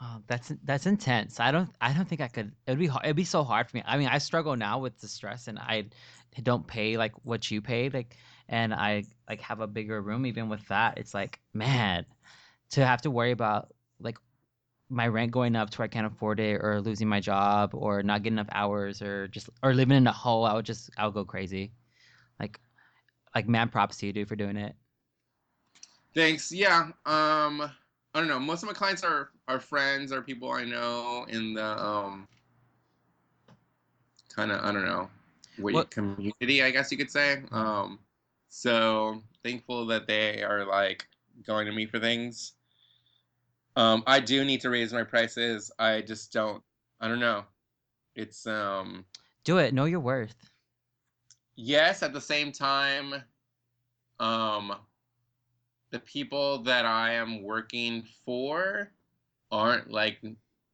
Oh, that's that's intense. I don't I don't think I could. It'd be hard, it'd be so hard for me. I mean, I struggle now with the stress, and I don't pay like what you pay, like, and I like have a bigger room. Even with that, it's like man, to have to worry about like my rent going up to where I can't afford it, or losing my job, or not getting enough hours, or just or living in a hole. I would just I would go crazy. Like, like man, props to you, dude, for doing it. Thanks. Yeah. Um. I don't know. Most of my clients are are friends or people I know in the um kind of I don't know what, What- community I guess you could say. Um, so thankful that they are like going to me for things. Um, I do need to raise my prices. I just don't. I don't know. It's um Do it. Know your worth. yes at the same time um the people that i am working for aren't like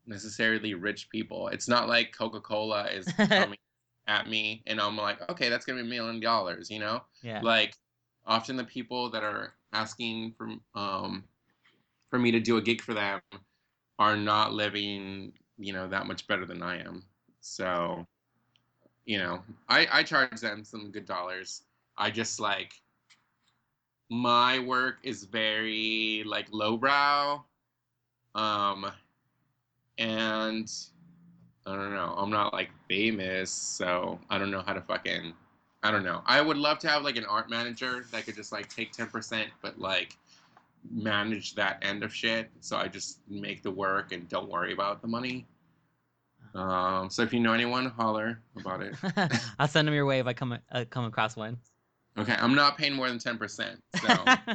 necessarily rich people. It's not like coca-cola is [laughs] coming at me and i'm like okay that's gonna be a million dollars you know? Yeah. like often the people that are asking for um for me to do a gig for them are not living you know that much better than i am. So you know i i charge them some good dollars. I just like my work is very like lowbrow. Um and i don't know i'm not like famous so i don't know how to fucking i don't know. I would love to have like an art manager that could just like take 10% but like manage that end of shit so i just make the work and don't worry about the money. Um so if you know anyone holler about it. [laughs] I'll send them your way if I come uh, come across one. Okay i'm not paying more than 10% so [laughs]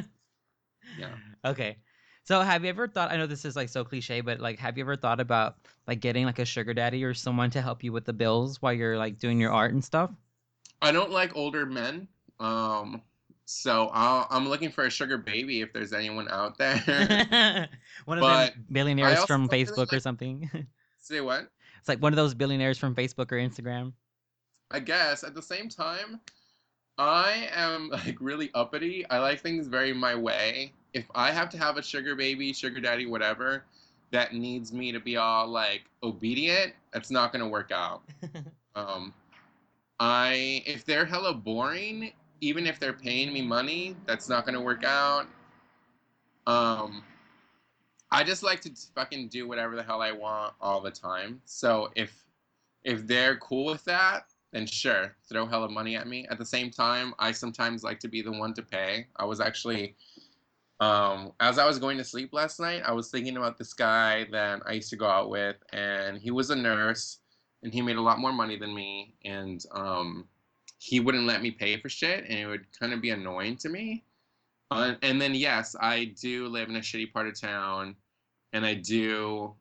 yeah Okay. So have you ever thought I know this is like so cliche, but like have you ever thought about like getting like a sugar daddy or someone to help you with the bills while you're like doing your art and stuff? I don't like older men. Um, so I'll, I'm looking for a sugar baby if there's anyone out there. [laughs] one of But them billionaires from Facebook or something. [laughs] Say what? it's like one of those billionaires from Facebook or Instagram. I guess at the same time, I am like really uppity. I like things very my way. If I have to have a sugar baby, sugar daddy, whatever, that needs me to be all like obedient, that's not gonna work out. [laughs] Um, I if they're hella boring, even if they're paying me money, that's not gonna work out. Um, I just like to fucking do whatever the hell I want all the time. So if if they're cool with that, then sure, throw hella money at me. At the same time, I sometimes like to be the one to pay. I was actually um, as I was going to sleep last night, I was thinking about this guy that I used to go out with, and he was a nurse, and he made a lot more money than me, and um, he wouldn't let me pay for shit, and it would kind of be annoying to me. Uh, and then yes, I do live in a shitty part of town, and I do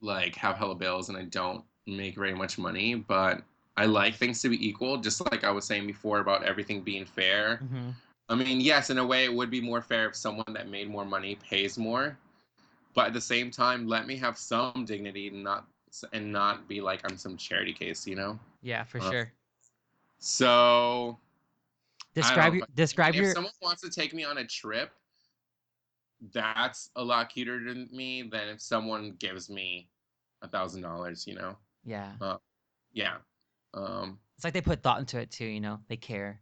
like have hella bills, and I don't make very much money, but I like things to be equal, just like I was saying before about everything being fair. hmm I mean, yes, in a way, it would be more fair if someone that made more money pays more, but at the same time, let me have some dignity and not and not be like I'm some charity case, you know. Yeah, for Uh, sure. So Describe your describe if your someone wants to take me on a trip, that's a lot cuter to me than if someone gives me a thousand dollars, you know. Yeah. Yeah. Um, It's like they put thought into it too. You know, they care.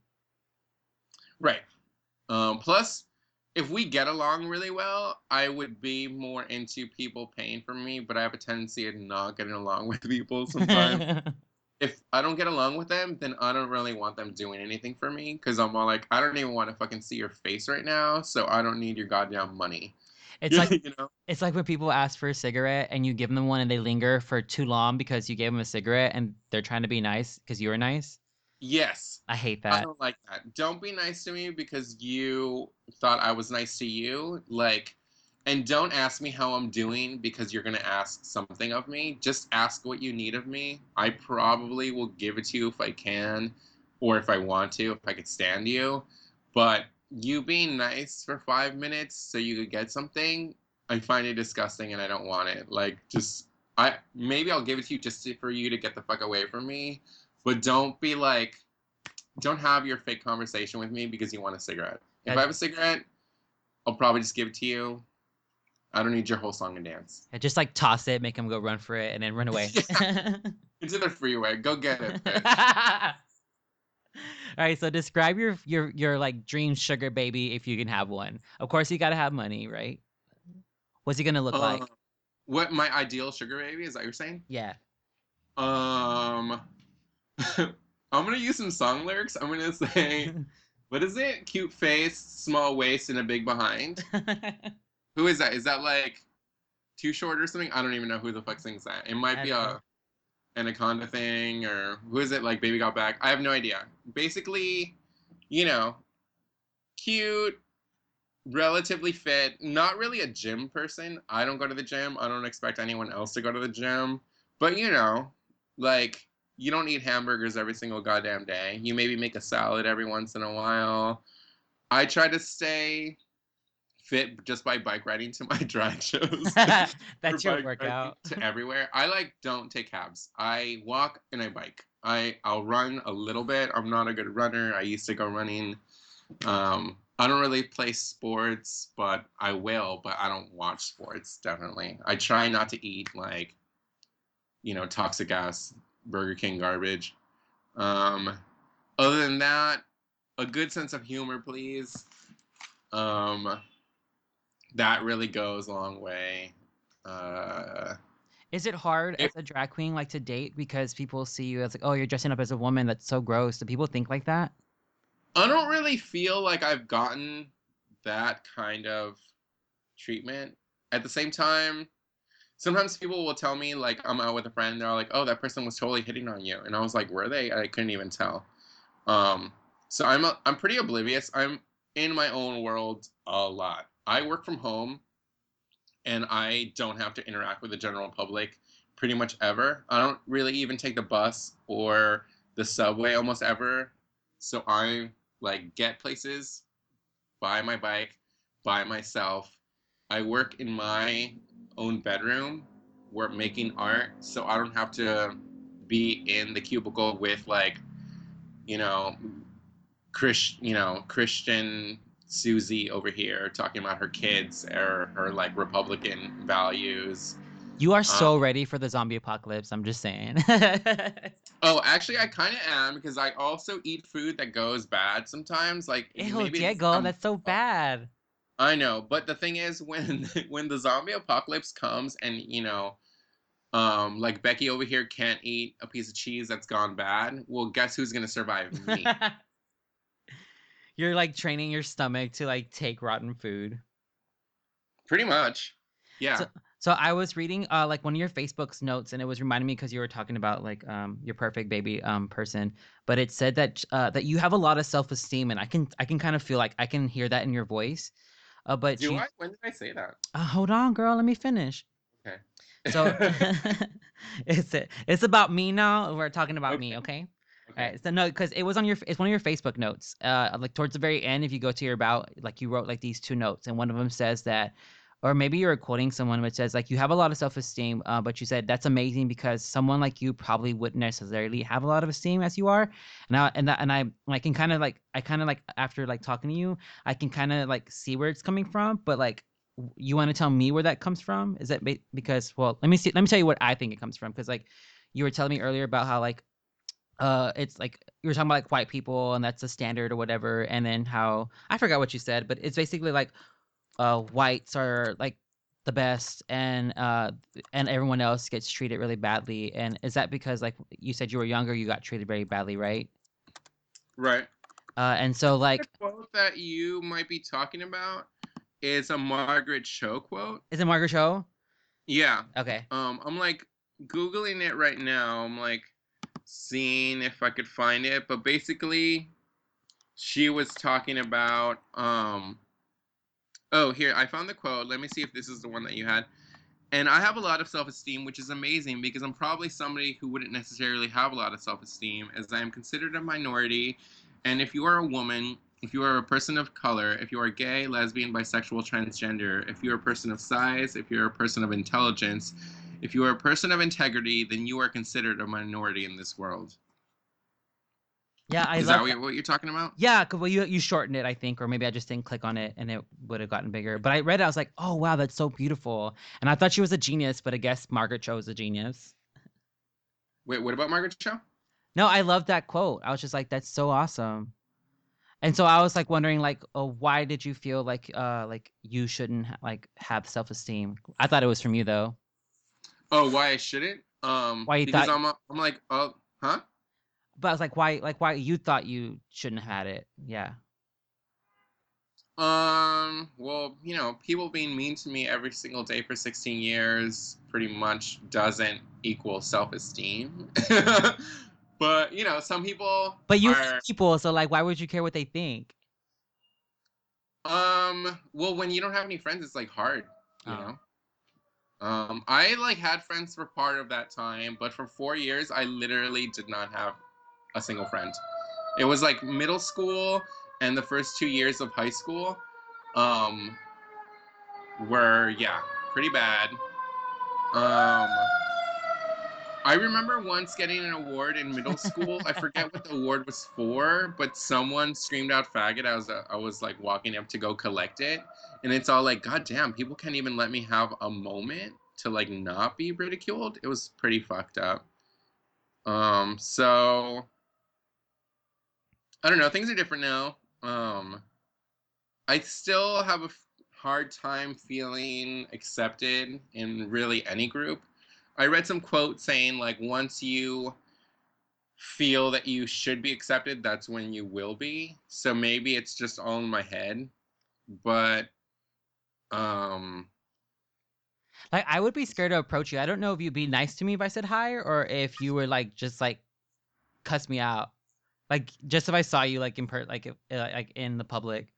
Right. Um, plus, if we get along really well, I would be more into people paying for me, but I have a tendency of not getting along [laughs] with people sometimes. [laughs] if I don't get along with them, then I don't really want them doing anything for me because I'm all like, I don't even want to fucking see your face right now, so I don't need your goddamn money. It's like [laughs] you know? it's like when people ask for a cigarette and you give them one and they linger for too long because you gave them a cigarette and they're trying to be nice because you were nice. Yes. I hate that. I don't like that. Don't be nice to me because you thought I was nice to you. Like, and don't ask me how I'm doing because you're gonna ask something of me. Just ask what you need of me. I probably will give it to you if I can, or if I want to, if I could stand you. But you being nice for five minutes so you could get something, I find it disgusting and I don't want it. Like, just I maybe I'll give it to you just to, for you to get the fuck away from me. But don't be like, don't have your fake conversation with me because you want a cigarette. If I have a cigarette, I'll probably just give it to you. I don't need your whole song and dance. Just like toss it, make them go run for it, and then run away. [laughs] [laughs] Into the freeway. Go get it. [laughs] [laughs] All right, so describe your your your like dream sugar baby if you can have one. Of course, you gotta have money, right? What's he gonna look like? Uh, what my ideal sugar baby is that you're saying? Yeah. Um, [laughs] I'm gonna use some song lyrics. I'm gonna say, [laughs] what is it? Cute face, small waist, and a big behind. Who is that? Is that like Too Short or something? I don't even know who the fuck sings that. It might be a know. Anaconda thing or who is it? Like Baby Got Back? I have no idea. Basically, you know, cute, relatively fit, not really a gym person. I don't go to the gym. I don't expect anyone else to go to the gym. But you know, like you don't eat hamburgers every single goddamn day. You maybe make a salad every once in a while. I try to stay fit just by bike riding to my [laughs] drag shows. That's your workout. to [laughs] everywhere. I like don't take cabs. I walk and I bike. I I'll run a little bit. I'm not a good runner. I used to go running. Um, I don't really play sports, but I will. But I don't watch sports. Definitely, I try not to eat like, you know, toxic ass Burger King garbage. Um, other than that, a good sense of humor, please. Um, that really goes a long way. Uh, Is it hard If- as a drag queen like to date because people see you as like, oh, you're dressing up as a woman? That's so gross. Do people think like that? I don't really feel like I've gotten that kind of treatment. At the same time, sometimes people will tell me like I'm out with a friend, and they're like, "Oh, that person was totally hitting on you," and I was like, "Were they?" I couldn't even tell. Um, so I'm a, I'm pretty oblivious. I'm in my own world a lot. I work from home, and I don't have to interact with the general public pretty much ever. I don't really even take the bus or the subway almost ever. So I like get places by my bike, by myself. I work in my own bedroom. We're making art, so I don't have to be in the cubicle with like, you know, Chris, you know, Christian Susie over here talking about her kids or her like Republican values. You are so ready for the zombie apocalypse. I'm just saying. [laughs] Oh, actually, I kind of am because I also eat food that goes bad sometimes. Like Ew, Diego, I'm- that's so bad. I know, but the thing is, when [laughs] when the zombie apocalypse comes, and you know, um, like Becky over here can't eat a piece of cheese that's gone bad. Well, guess who's gonna survive? Me. [laughs] You're like training your stomach to like take rotten food. Pretty much. Yeah. So I was reading uh like one of your Facebook's notes and it was reminding me because you were talking about like um your perfect baby um person, but it said that uh that you have a lot of self-esteem and I can I can kind of feel like I can hear that in your voice. Uh but Do you, I? When did I say that? Uh, hold on girl, let me finish. Okay. So [laughs] [laughs] it's it's about me now. We're talking about me, okay? Right. So no, because it was on your it's one of your Facebook notes. Uh, like towards the very end, if you go to your about, like you wrote like these two notes, and one of them says that, or maybe you're quoting someone which says like you have a lot of self esteem, uh, but you said that's amazing because someone like you probably wouldn't necessarily have a lot of esteem as you are. And I and that, and I I can kind of like I kind of like after like talking to you, I can kind of like see where it's coming from, but like. You want to tell me where that comes from? Is that because well, let me see. Let me tell you what I think it comes from. Because like, you were telling me earlier about how like uh it's like you were talking about like white people and that's a standard or whatever and then how i forgot what you said but it's basically like uh whites are like the best and uh and everyone else gets treated really badly and is that because like you said you were younger you got treated very badly right Right. uh and so like The quote that you might be talking about is a Margaret Cho quote. is it margaret cho Yeah. okay Um, I'm like googling it right now. I'm like seeing if I could find it, but basically, she was talking about. Um, oh, here I found the quote. Let me see if this is the one that you had. And I have a lot of self-esteem, which is amazing because I'm probably somebody who wouldn't necessarily have a lot of self-esteem, as I am considered a minority. And if you are a woman, if you are a person of color, if you are gay, lesbian, bisexual, transgender, if you're a person of size, if you're a person of intelligence, if you are a person of integrity, then you are considered a minority in this world. yeah i Is love that what, what you're talking about? Yeah, 'cause- well, you you shortened it, I think, or maybe I just didn't click on it and it would have gotten bigger. But I read it, I was like, oh wow, that's so beautiful. And I thought she was a genius, but I guess Margaret Cho is a genius. Wait, what about Margaret Cho? No, I love that quote. I was just like, that's so awesome. And so I was like wondering, like, oh, why did you feel like, uh, like you shouldn't ha- like have self esteem? I thought it was from you though. Oh, why I shouldn't? Um, Why you because thought- I'm, a, I'm like, oh, huh? But I was like, why, like, why you thought you shouldn't have had it? Yeah. Um, well, you know, people being mean to me every single day for 16 years pretty much doesn't equal self-esteem. [laughs] but, you know, some people But you are, people, so like, why would you care what they think? um, well, when you don't have any friends, it's like hard, you Oh. know? Um, I like had friends for part of that time, but for four years, I literally did not have a single friend. It was like middle school and the first two years of high school, um, were yeah, pretty bad. Um, I remember once getting an award in middle school. I forget what the award was for, but someone screamed out "faggot." I was uh, I was like walking up to go collect it, and it's all like, God damn, people can't even let me have a moment to like not be ridiculed. It was pretty fucked up. Um, so I don't know. Things are different now. Um, I still have a hard time feeling accepted in really any group. I read some quote saying like once you feel that you should be accepted, that's when you will be. So maybe it's just all in my head, but um Like I would be scared to approach you. I don't know if you'd be nice to me if I said hi or if you were like just like cuss me out. Like just if I saw you like in per like if, like in the public.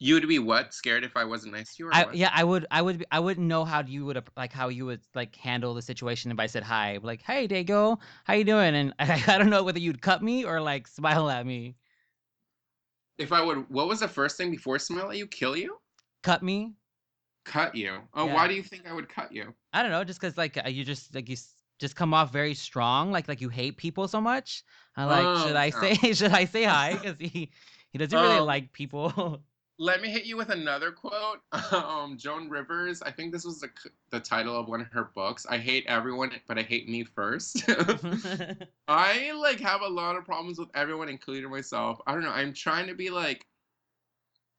You would be what scared if I wasn't nice to you or I yeah, I would I would be- I wouldn't know how you would like how you would like handle the situation if I said hi. Like, "Hey, Dago, how you doing?" And I, [laughs] I don't know whether you'd cut me or like smile at me. If I would what was the first thing before smile at you? Kill you? Cut me? Cut you. Oh, Yeah. why do you think I would cut you? I don't know, just cuz like uh, you just like you just come off very strong, like like you hate people so much. I'm like, Oh, should I yeah. say [laughs] should I say hi cuz he he doesn't really Um, like people. [laughs] Let me hit you with another quote. [laughs] Um, Joan Rivers, I think this was the, the title of one of her books. I hate everyone, but I hate me first. [laughs] I like have a lot of problems with everyone, including myself. I don't know. I'm trying to be like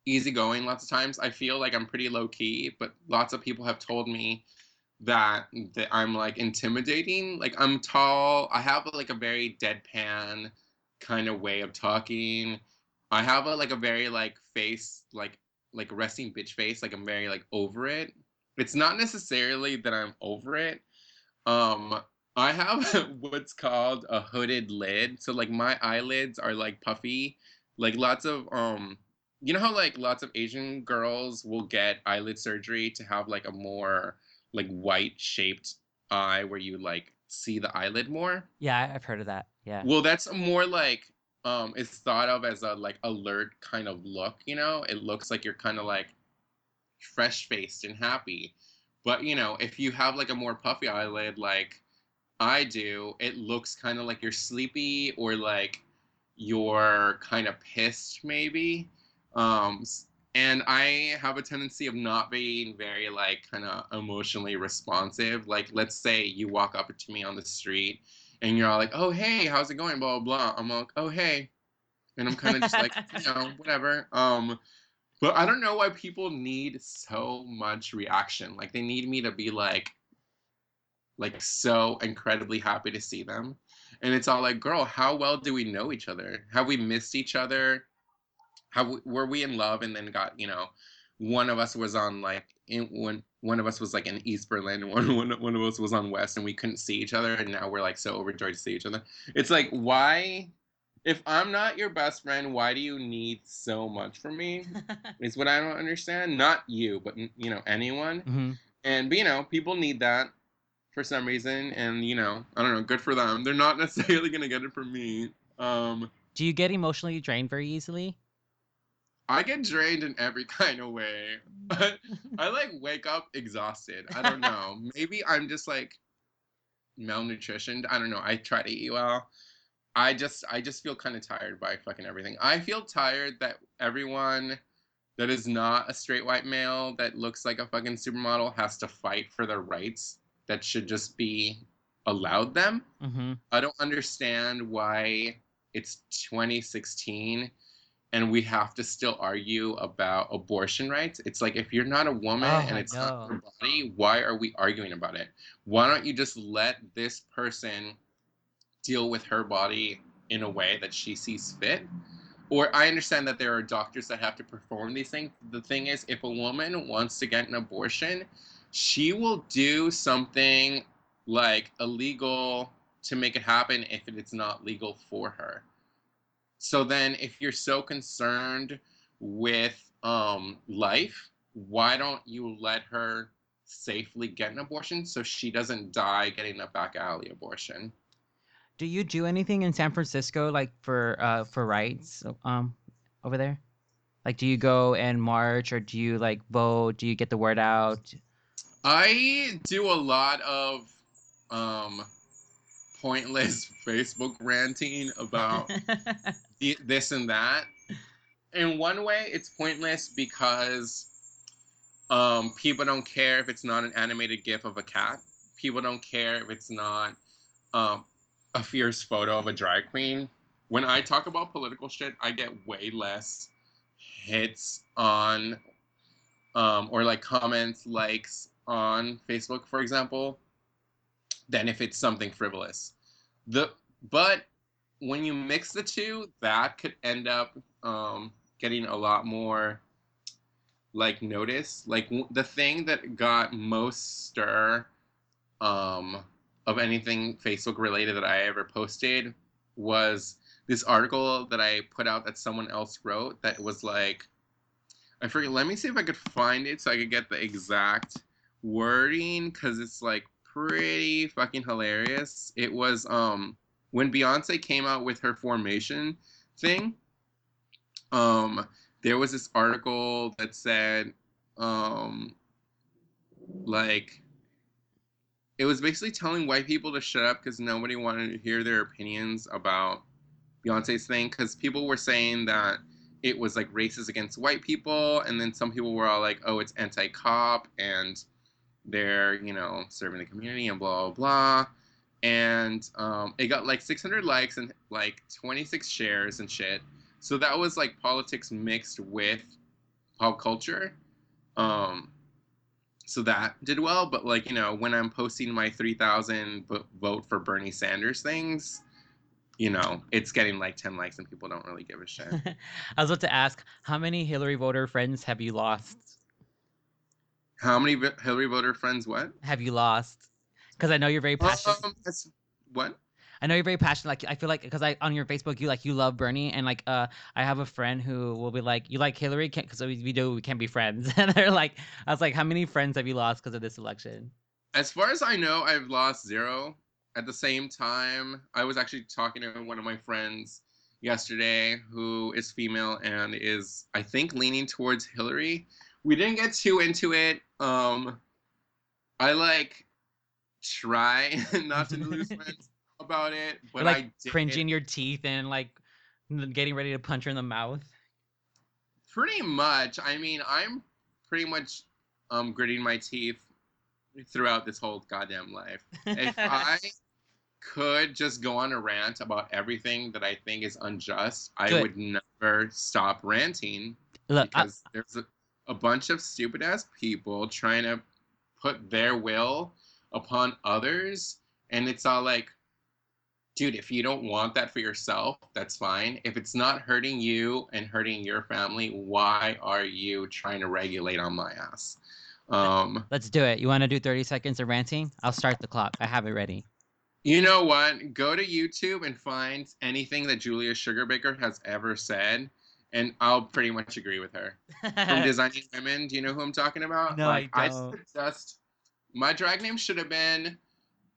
easygoing lots of times. I feel like I'm pretty low key, but lots of people have told me that that I'm like intimidating. Like I'm tall. I have like a very deadpan kind of way of talking. I have a like a very like face like like resting bitch face. Like I'm very like over it. It's not necessarily that I'm over it. Um, I have [laughs] what's called a hooded lid. So like my eyelids are like puffy. Like lots of um you know how like lots of Asian girls will get eyelid surgery to have like a more like white shaped eye where you like see the eyelid more? yeah, I've heard of that. Yeah. Well, that's more like um it's thought of as a like alert kind of look, you know? It looks like you're kind of like fresh faced and happy. But you know, if you have like a more puffy eyelid like I do, it looks kind of like you're sleepy or like you're kind of pissed maybe. Um and I have a tendency of not being very like kind of emotionally responsive. Like let's say you walk up to me on the street and you're all like, "Oh hey, how's it going?" Blah blah blah. I'm like, "Oh hey," and I'm kind of just like, you know, [laughs] whatever. Um, but I don't know why people need so much reaction. Like they need me to be like, like so incredibly happy to see them, and it's all like, "Girl, how well do we know each other? Have we missed each other? How were we in love and then got you know?" One of us was on like in when one of us was like in East Berlin, [laughs] one, one one of us was on West, and we couldn't see each other, and now we're like so overjoyed to see each other. It's like why, if I'm not your best friend, why do you need so much from me? [laughs] is what I don't understand. Not you, but you know anyone, hmm and but, you know people need that for some reason, and you know I don't know. Good for them. They're not [laughs] necessarily gonna get it from me. Um, Do you get emotionally drained very easily? I get drained in every [laughs] kind of way. [laughs] I like wake up exhausted. I don't know. [laughs] Maybe I'm just like malnutritioned. I don't know. I try to eat well. I just I just feel kind of tired by fucking everything. I feel tired that everyone that is not a straight white male that looks like a fucking supermodel has to fight for their rights that should just be allowed them. hmm I don't understand why it's 2016 and we have to still argue about abortion rights. It's like if you're not a woman Oh, and it's not know. your body, why are we arguing about it? Why don't you just let this person deal with her body in a way that she sees fit? Or I understand that there are doctors that have to perform these things. The thing is, if a woman wants to get an abortion, she will do something like illegal to make it happen if it's not legal for her. So then, if you're so concerned with um, life, why don't you let her safely get an abortion so she doesn't die getting a back alley abortion? Do you do anything in San Francisco like for uh for rights um over there? Like do you go and march or do you like vote? Do you get the word out? I do a lot of um, pointless [laughs] Facebook ranting about [laughs] the- this and that. In one way, it's pointless because um, people don't care if it's not an animated GIF of a cat. People don't care if it's not um, a fierce photo of a drag queen. When I talk about political shit, I get way less hits on um, or like comments, likes on Facebook, for example, than if it's something frivolous. The but when you mix the two, that could end up um, getting a lot more like notice. Like w- the thing that got most stir um, of anything Facebook related that I ever posted was this article that I put out that someone else wrote that was like I forget. Let me see if I could find it so I could get the exact wording because it's like pretty fucking hilarious. It was um when Beyonce came out with her formation thing. Um, there was this article that said um like it was basically telling white people to shut up because nobody wanted to hear their opinions about Beyonce's thing because people were saying that it was like racist against white people, and then some people were all like, "Oh, it's anti-cop," and they're you know serving the community and blah blah blah. And um, it got like 600 likes and like 26 shares and shit. So that was like politics mixed with pop culture. Um, so that did well, but like you know, when I'm posting my 3,000 vo- vote for Bernie Sanders things, you know, it's getting like 10 likes and people don't really give a shit. [laughs] I was about to ask, how many Hillary voter friends have you lost? How many Hillary voter friends? What? Have you lost? Because I know you're very passionate. Um, that's, what? I know you're very passionate. Like I feel like because I on your Facebook you like you love Bernie and like uh I have a friend who will be like you like Hillary can't because we, we do we can't be friends [laughs] and they're like I was like how many friends have you lost because of this election? As far as I know, I've lost zero. At the same time, I was actually talking to one of my friends yesterday who is female and is, I think, leaning towards Hillary. We didn't get too into it. Um, I like try [laughs] not to lose [laughs] friends about it, but You're, like I did. cringing your teeth and like getting ready to punch her in the mouth. Pretty much. I mean, I'm pretty much um, gritting my teeth throughout this whole goddamn life. If [laughs] I could just go on a rant about everything that I think is unjust, I would never stop ranting Look, I- because there's a, a bunch of stupid ass people trying to put their will upon others and it's all like dude if you don't want that for yourself that's fine if it's not hurting you and hurting your family why are you trying to regulate on my ass um let's do it. You want to do 30 seconds of ranting? I'll start the clock. I have it ready. you know what go to youtube and find anything that julia sugarbaker has ever said and i'll pretty much agree with her from [laughs] designing women. Do you know who I'm talking about? No, I I don't. suggest my drag name should have been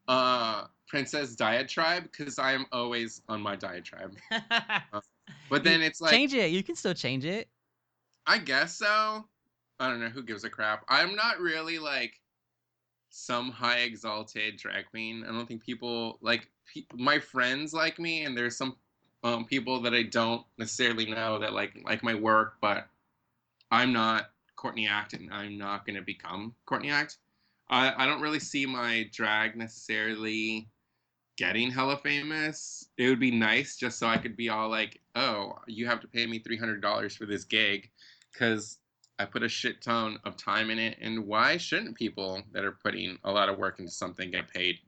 uh Princess Diatribe because I am always on my diatribe. [laughs] But then it's like change it. You can still change it. I guess so. I don't know who gives a crap. I'm not really like some high exalted drag queen. I don't think people like pe- my friends like me, and there's some um, people that I don't necessarily know that like like my work, but I'm not Courtney Act, and I'm not gonna become Courtney Act. I I don't really see my drag necessarily getting hella famous. It would be nice just so I could be all like, oh, you have to pay me three hundred dollars for this gig, because I put a shit ton of time in it. And why shouldn't people that are putting a lot of work into something get paid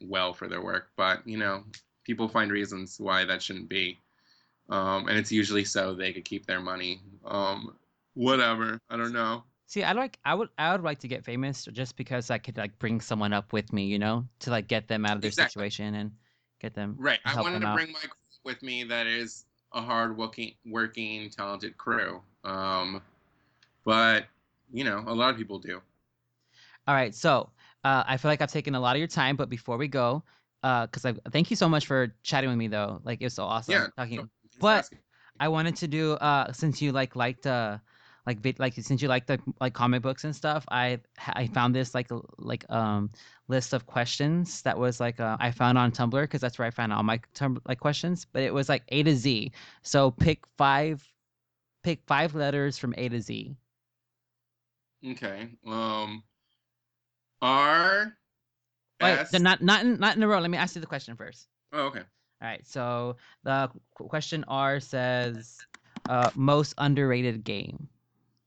well for their work? But you know, people find reasons why that shouldn't be, um, and it's usually so they could keep their money. Um, whatever. I don't know. See, I like I would I would like to get famous just because I could like bring someone up with me, you know, to like get them out of their Exactly. situation and get them Right. I wanted to out. bring my crew with me that is a hard working, working, talented crew. Um, but you know, a lot of people do. All right, so uh, I feel like I've taken a lot of your time, but before we go, because I thank you so much for chatting with me though. Like it was so awesome Yeah, talking. For But-. I wanted to do uh since you like liked uh like like since you like the like comic books and stuff I I found this like like um list of questions that was like uh, I found on Tumblr because that's where I found all my tum- like questions but it was like A to Z so pick five pick five letters from A to Z Okay. Um, R. wait S- they're not not in, not in a row let me ask you the question first Oh, okay. all right so the question R says uh most underrated game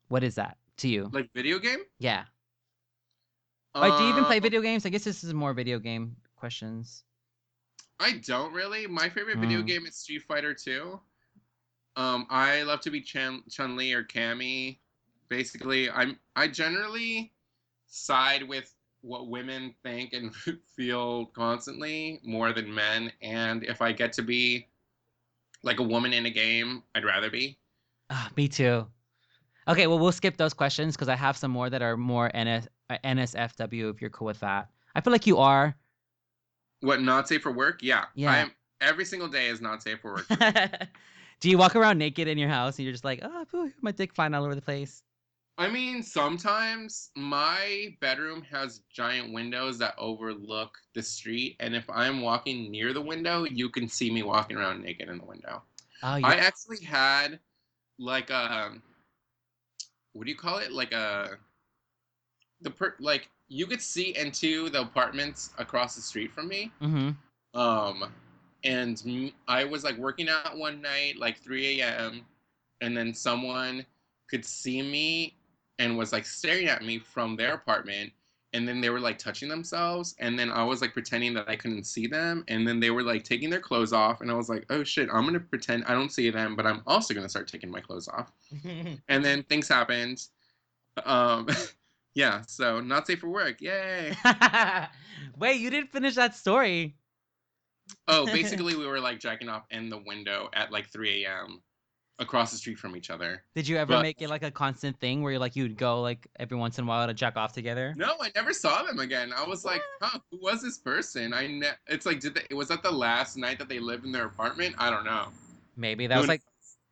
what is that to you Like video game? yeah Like, do you even play Uh, video games? I guess this is more video game questions. I don't really. My favorite video Mm. game is Street Fighter 2. Um, I love to be Chun Chun Li or Cammy. Basically, I'm I generally side with what women think and [laughs] feel constantly more than men. And if I get to be like a woman in a game, I'd rather be. Ah, me too. Okay, well we'll skip those questions because I have some more that are more NS, uh, NSFW. If you're cool with that, I feel like you are. What not safe for work? Yeah. Yeah. I'm every single day is not safe for work. [laughs] Do you walk around naked in your house and you're just like, oh, my dick flying all over the place? I mean, sometimes my bedroom has giant windows that overlook the street, and if I'm walking near the window, you can see me walking around naked in the window. Oh, you I actually had like a what do you call it? Like a the per like you could see into the apartments across the street from me. hmm Um, and I was like working out one night, like 3 a.m., and then someone could see me and was like staring at me from their apartment. And then they were like touching themselves, and then I was like pretending that I couldn't see them, and then they were like taking their clothes off, and I was like, "Oh shit, I'm gonna pretend I don't see them, but I'm also gonna start taking my clothes off." [laughs] And then things happened. Um, [laughs] yeah, so not safe for work, yay! [laughs] Wait, you didn't finish that story. Oh, basically, we were like jacking off in the window at like 3 a.m. across the street from each other. Did you ever But- make it like a constant thing where you're like you'd go like every once in a while to jack off together? No, I never saw them again. I was like, huh, who was this person? I ne- It's like, did they, was that the last night that they lived in their apartment? I don't know. Maybe that Who was kn- like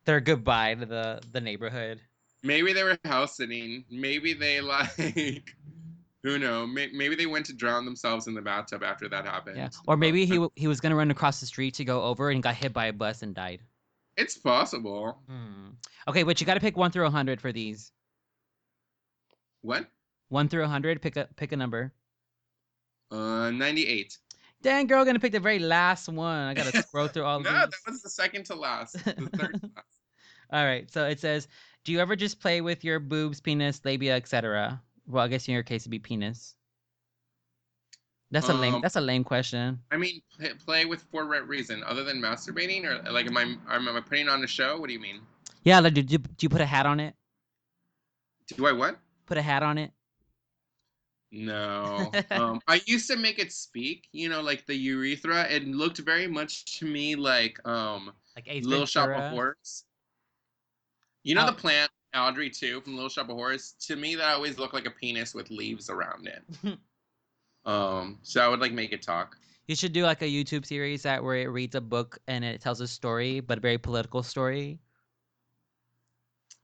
their goodbye to the the neighborhood. Maybe they were house sitting. Maybe they [laughs] like, who know? May- Maybe they went to drown themselves in the bathtub after that happened. Yeah, or maybe he w- he was gonna run across the street to go over and got hit by a bus and died. It's possible. Hmm. Okay, but you got to pick one through a hundred for these. What? One through a hundred, pick a pick a number. Uh, 98. Dang, girl, gonna pick the very last one. I gotta scroll through all [laughs] of these. no, that was the second to last. The third to [laughs] last. All right, so it says, "Do you ever just play with your boobs, penis, labia, etc.?" Well, I guess in your case it'd be penis. That's a lame. Um, That's a lame question. I mean, play with for what reason? Other than masturbating, or like, am I am I putting on a show? What do you mean? Yeah, like, do, do, do you put a hat on it? Do I what? Put a hat on it? No. [laughs] um, I used to make it speak. You know, like the urethra. It looked very much to me like um, Like Ace Little Shop of Horrors. You know Oh. the plant Audrey II from Little Shop of Horrors. To me, that always looked like a penis with leaves around it. [laughs] um, so I would like make it talk. You should do like a YouTube series that where it reads a book and it tells a story, but a very political story.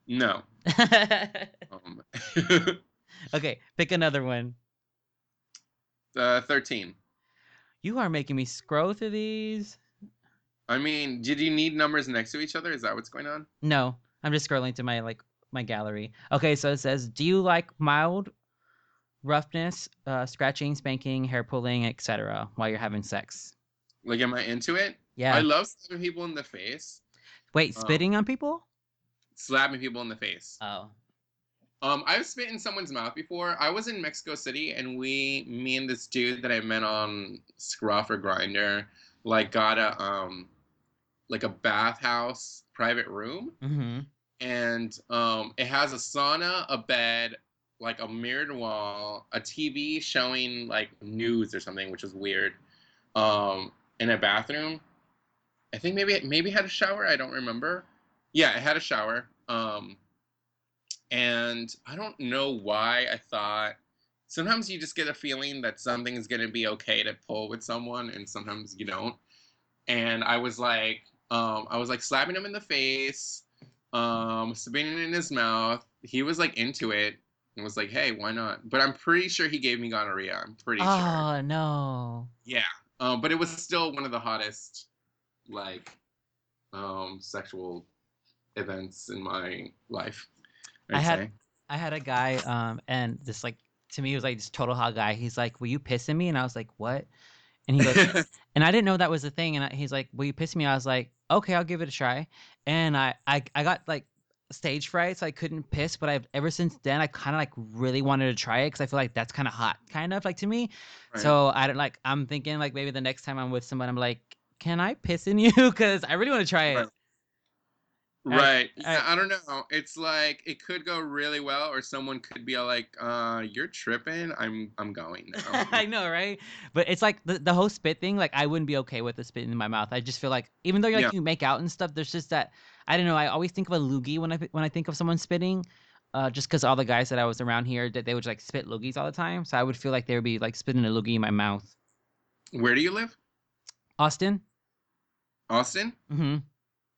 No. [laughs] Um, [laughs] okay, pick another one. uh, Thirteen. You are making me scroll through these. I mean, did you need numbers next to each other? Is that what's going on? No, I'm just scrolling to my like my gallery. Okay, so it says, "Do you like mild roughness, uh, scratching, spanking, hair pulling, etc. while you're having sex?" Like, am I into it? Yeah. I love slapping people in the face. Wait, um, spitting on people? Slapping people in the face. Oh. Um, I've spit in someone's mouth before. I was in Mexico City, and we, me and this dude that I met on Scruff or Grindr, like got a um, like a bathhouse private room, Mm-hmm. and um, it has a sauna, a bed, like a mirrored wall, a TV showing like news or something, which was weird. Um, in a bathroom. I think maybe it maybe had a shower. I don't remember. Yeah, it had a shower. Um, and I don't know why I thought. Sometimes you just get a feeling that something is gonna be okay to pull with someone, and sometimes you don't. And I was like, um, I was like slapping him in the face, um, spitting in his mouth. He was like into it and was like, "Hey, why not?" But I'm pretty sure he gave me gonorrhea. I'm pretty sure. Oh no. Yeah. Um, but it was still one of the hottest, like, um, sexual events in my life. I'd I had- say. I had a guy, um, and this like to me he was like this total hot guy. He's like, "Will you piss in me?" And I was like, "What?" And he goes, [laughs] and I didn't know that was a thing. And I, he's like, "Will you piss me?" I was like, "Okay, I'll give it a try." And I, I, I got like stage fright, so I couldn't piss. But I've ever since then, I kind of like really wanted to try it because I feel like that's kind of hot, kind of like to me. Right. So I don't like. I'm thinking like maybe the next time I'm with someone, I'm like, "Can I piss in you?" [laughs] Because I really want to try it. Right. Right. I- yeah, I don't know. It's like it could go really well, or someone could be like, "Uh, you're tripping. I'm, I'm going [laughs] now." I know, right? But it's like the, the whole spit thing. Like I wouldn't be okay with the spit in my mouth. I just feel like even though like Yeah. you make out and stuff, there's just that I don't know. I always think of a loogie when I when I think of someone spitting, uh, just because all the guys that I was around here that they would like spit loogies all the time. So I would feel like they would be like spitting a loogie in my mouth. Where do you live? Austin. Austin. Mm-hmm.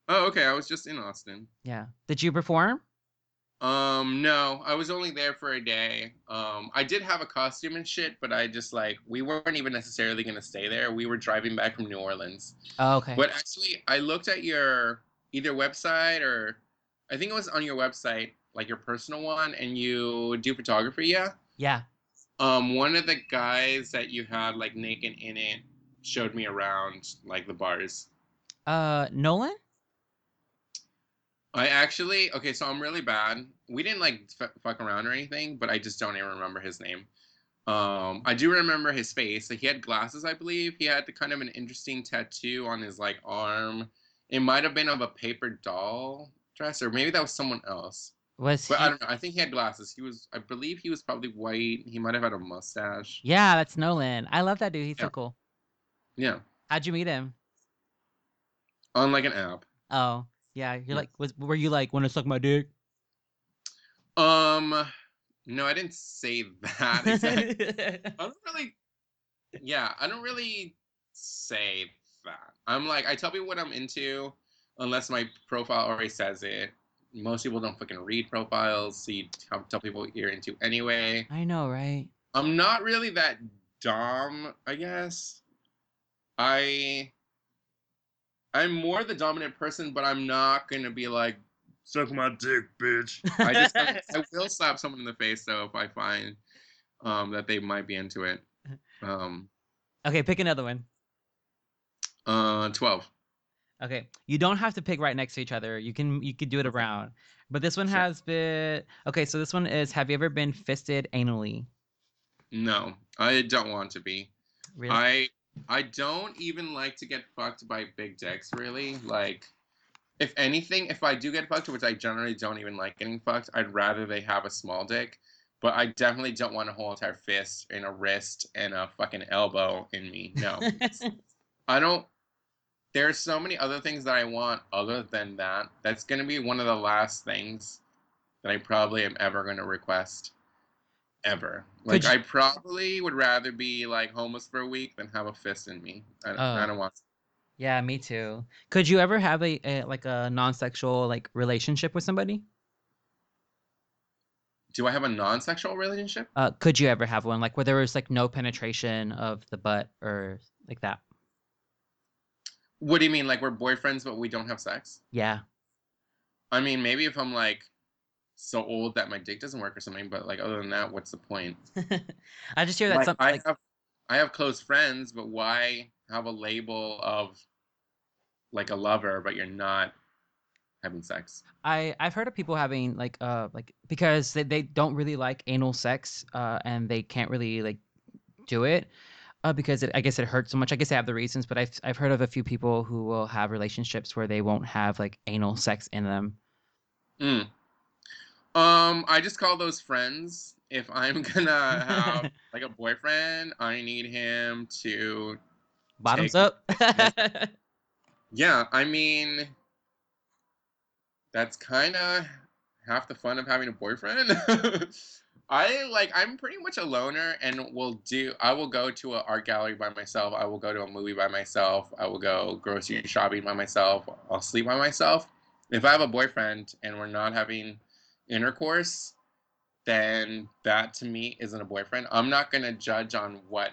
Oh, okay. I was just in Austin. Yeah. Did you perform? Um, no, I was only there for a day. Um, I did have a costume and shit, but I just like we weren't even necessarily gonna stay there. We were driving back from New Orleans. Oh, okay. But actually, I looked at your either website or I think it was on your website, like your personal one, and you do photography, yeah. Yeah. Um, one of the guys that you had like naked in it showed me around like the bars. Uh, Nolan. I actually okay, so I'm really bad. We didn't like f- fuck around or anything, but I just don't even remember his name. Um, I do remember his face. Like he had glasses, I believe. He had kind of an interesting tattoo on his like arm. It might have been of a paper doll dress, or maybe that was someone else. Was But he? I don't know. I think he had glasses. He was, I believe, he was probably white. He might have had a mustache. Yeah, that's Nolan. I love that dude. He's so cool. Yeah, How'd you meet him? on like an app. Oh, yeah. You're Yeah. like, was were you like, want to suck my dick? Um, no, I didn't say [laughs] that exactly. [laughs] I don't really. Yeah, I don't really say that. I'm like, I tell people what I'm into, unless my profile already says it. Most people don't fucking read profiles, so you tell, tell people what you're into anyway. I know, right? I'm not really that dom, I guess. I. I'm more the dominant person, but I'm not gonna be like, suck my dick, bitch. I just [laughs] I will slap someone in the face though if I find um, that they might be into it. [laughs] Um, Okay, pick another one. Uh, twelve. Okay, you don't have to pick right next to each other. You can you could do it around. But this one Sure. has been okay. So this one is: Have you ever been fisted anally? No, I don't want to be. Really? I I don't even like to get fucked by big dicks. Really, like. If anything, if I do get fucked, which I generally don't even like getting fucked, I'd rather they have a small dick. But I definitely don't want a whole entire fist and a wrist and a fucking elbow in me. No. [laughs] I don't. There's so many other things that I want other than that. That's gonna be one of the last things that I probably am ever gonna request. Ever. Like you- I probably would rather be like homeless for a week than have a fist in me. I, I Oh. don't want. yeah, me too. Could you ever have a, a like a non-sexual like relationship with somebody? Do I have a non-sexual relationship? Uh, could you ever have one like where there was like no penetration of the butt or like that? What do you mean? Like we're boyfriends but we don't have sex? Yeah. I mean, maybe if I'm like so old that my dick doesn't work or something. But like other than that, what's the point? [laughs] I just hear that like, some I like have I have close friends, but why have a label of like a lover, but you're not having sex? I I've heard of people having like uh like because they, they don't really like anal sex uh and they can't really like do it uh because it, I guess it hurts so much. I guess I have the reasons, but I've I've heard of a few people who will have relationships where they won't have like anal sex in them. Mm. Um, I just call those friends. If I'm [laughs] gonna have [laughs] like a boyfriend, I need him to. Bottoms Take- up. [laughs] Yeah, I mean, that's kind of half the fun of having a boyfriend. I like I'm pretty much a loner and will do I will go to an art gallery by myself. I will go to a movie by myself. I will go grocery shopping by myself. I'll sleep by myself. If I have a boyfriend and we're not having intercourse, then that to me isn't a boyfriend. I'm not going to judge on what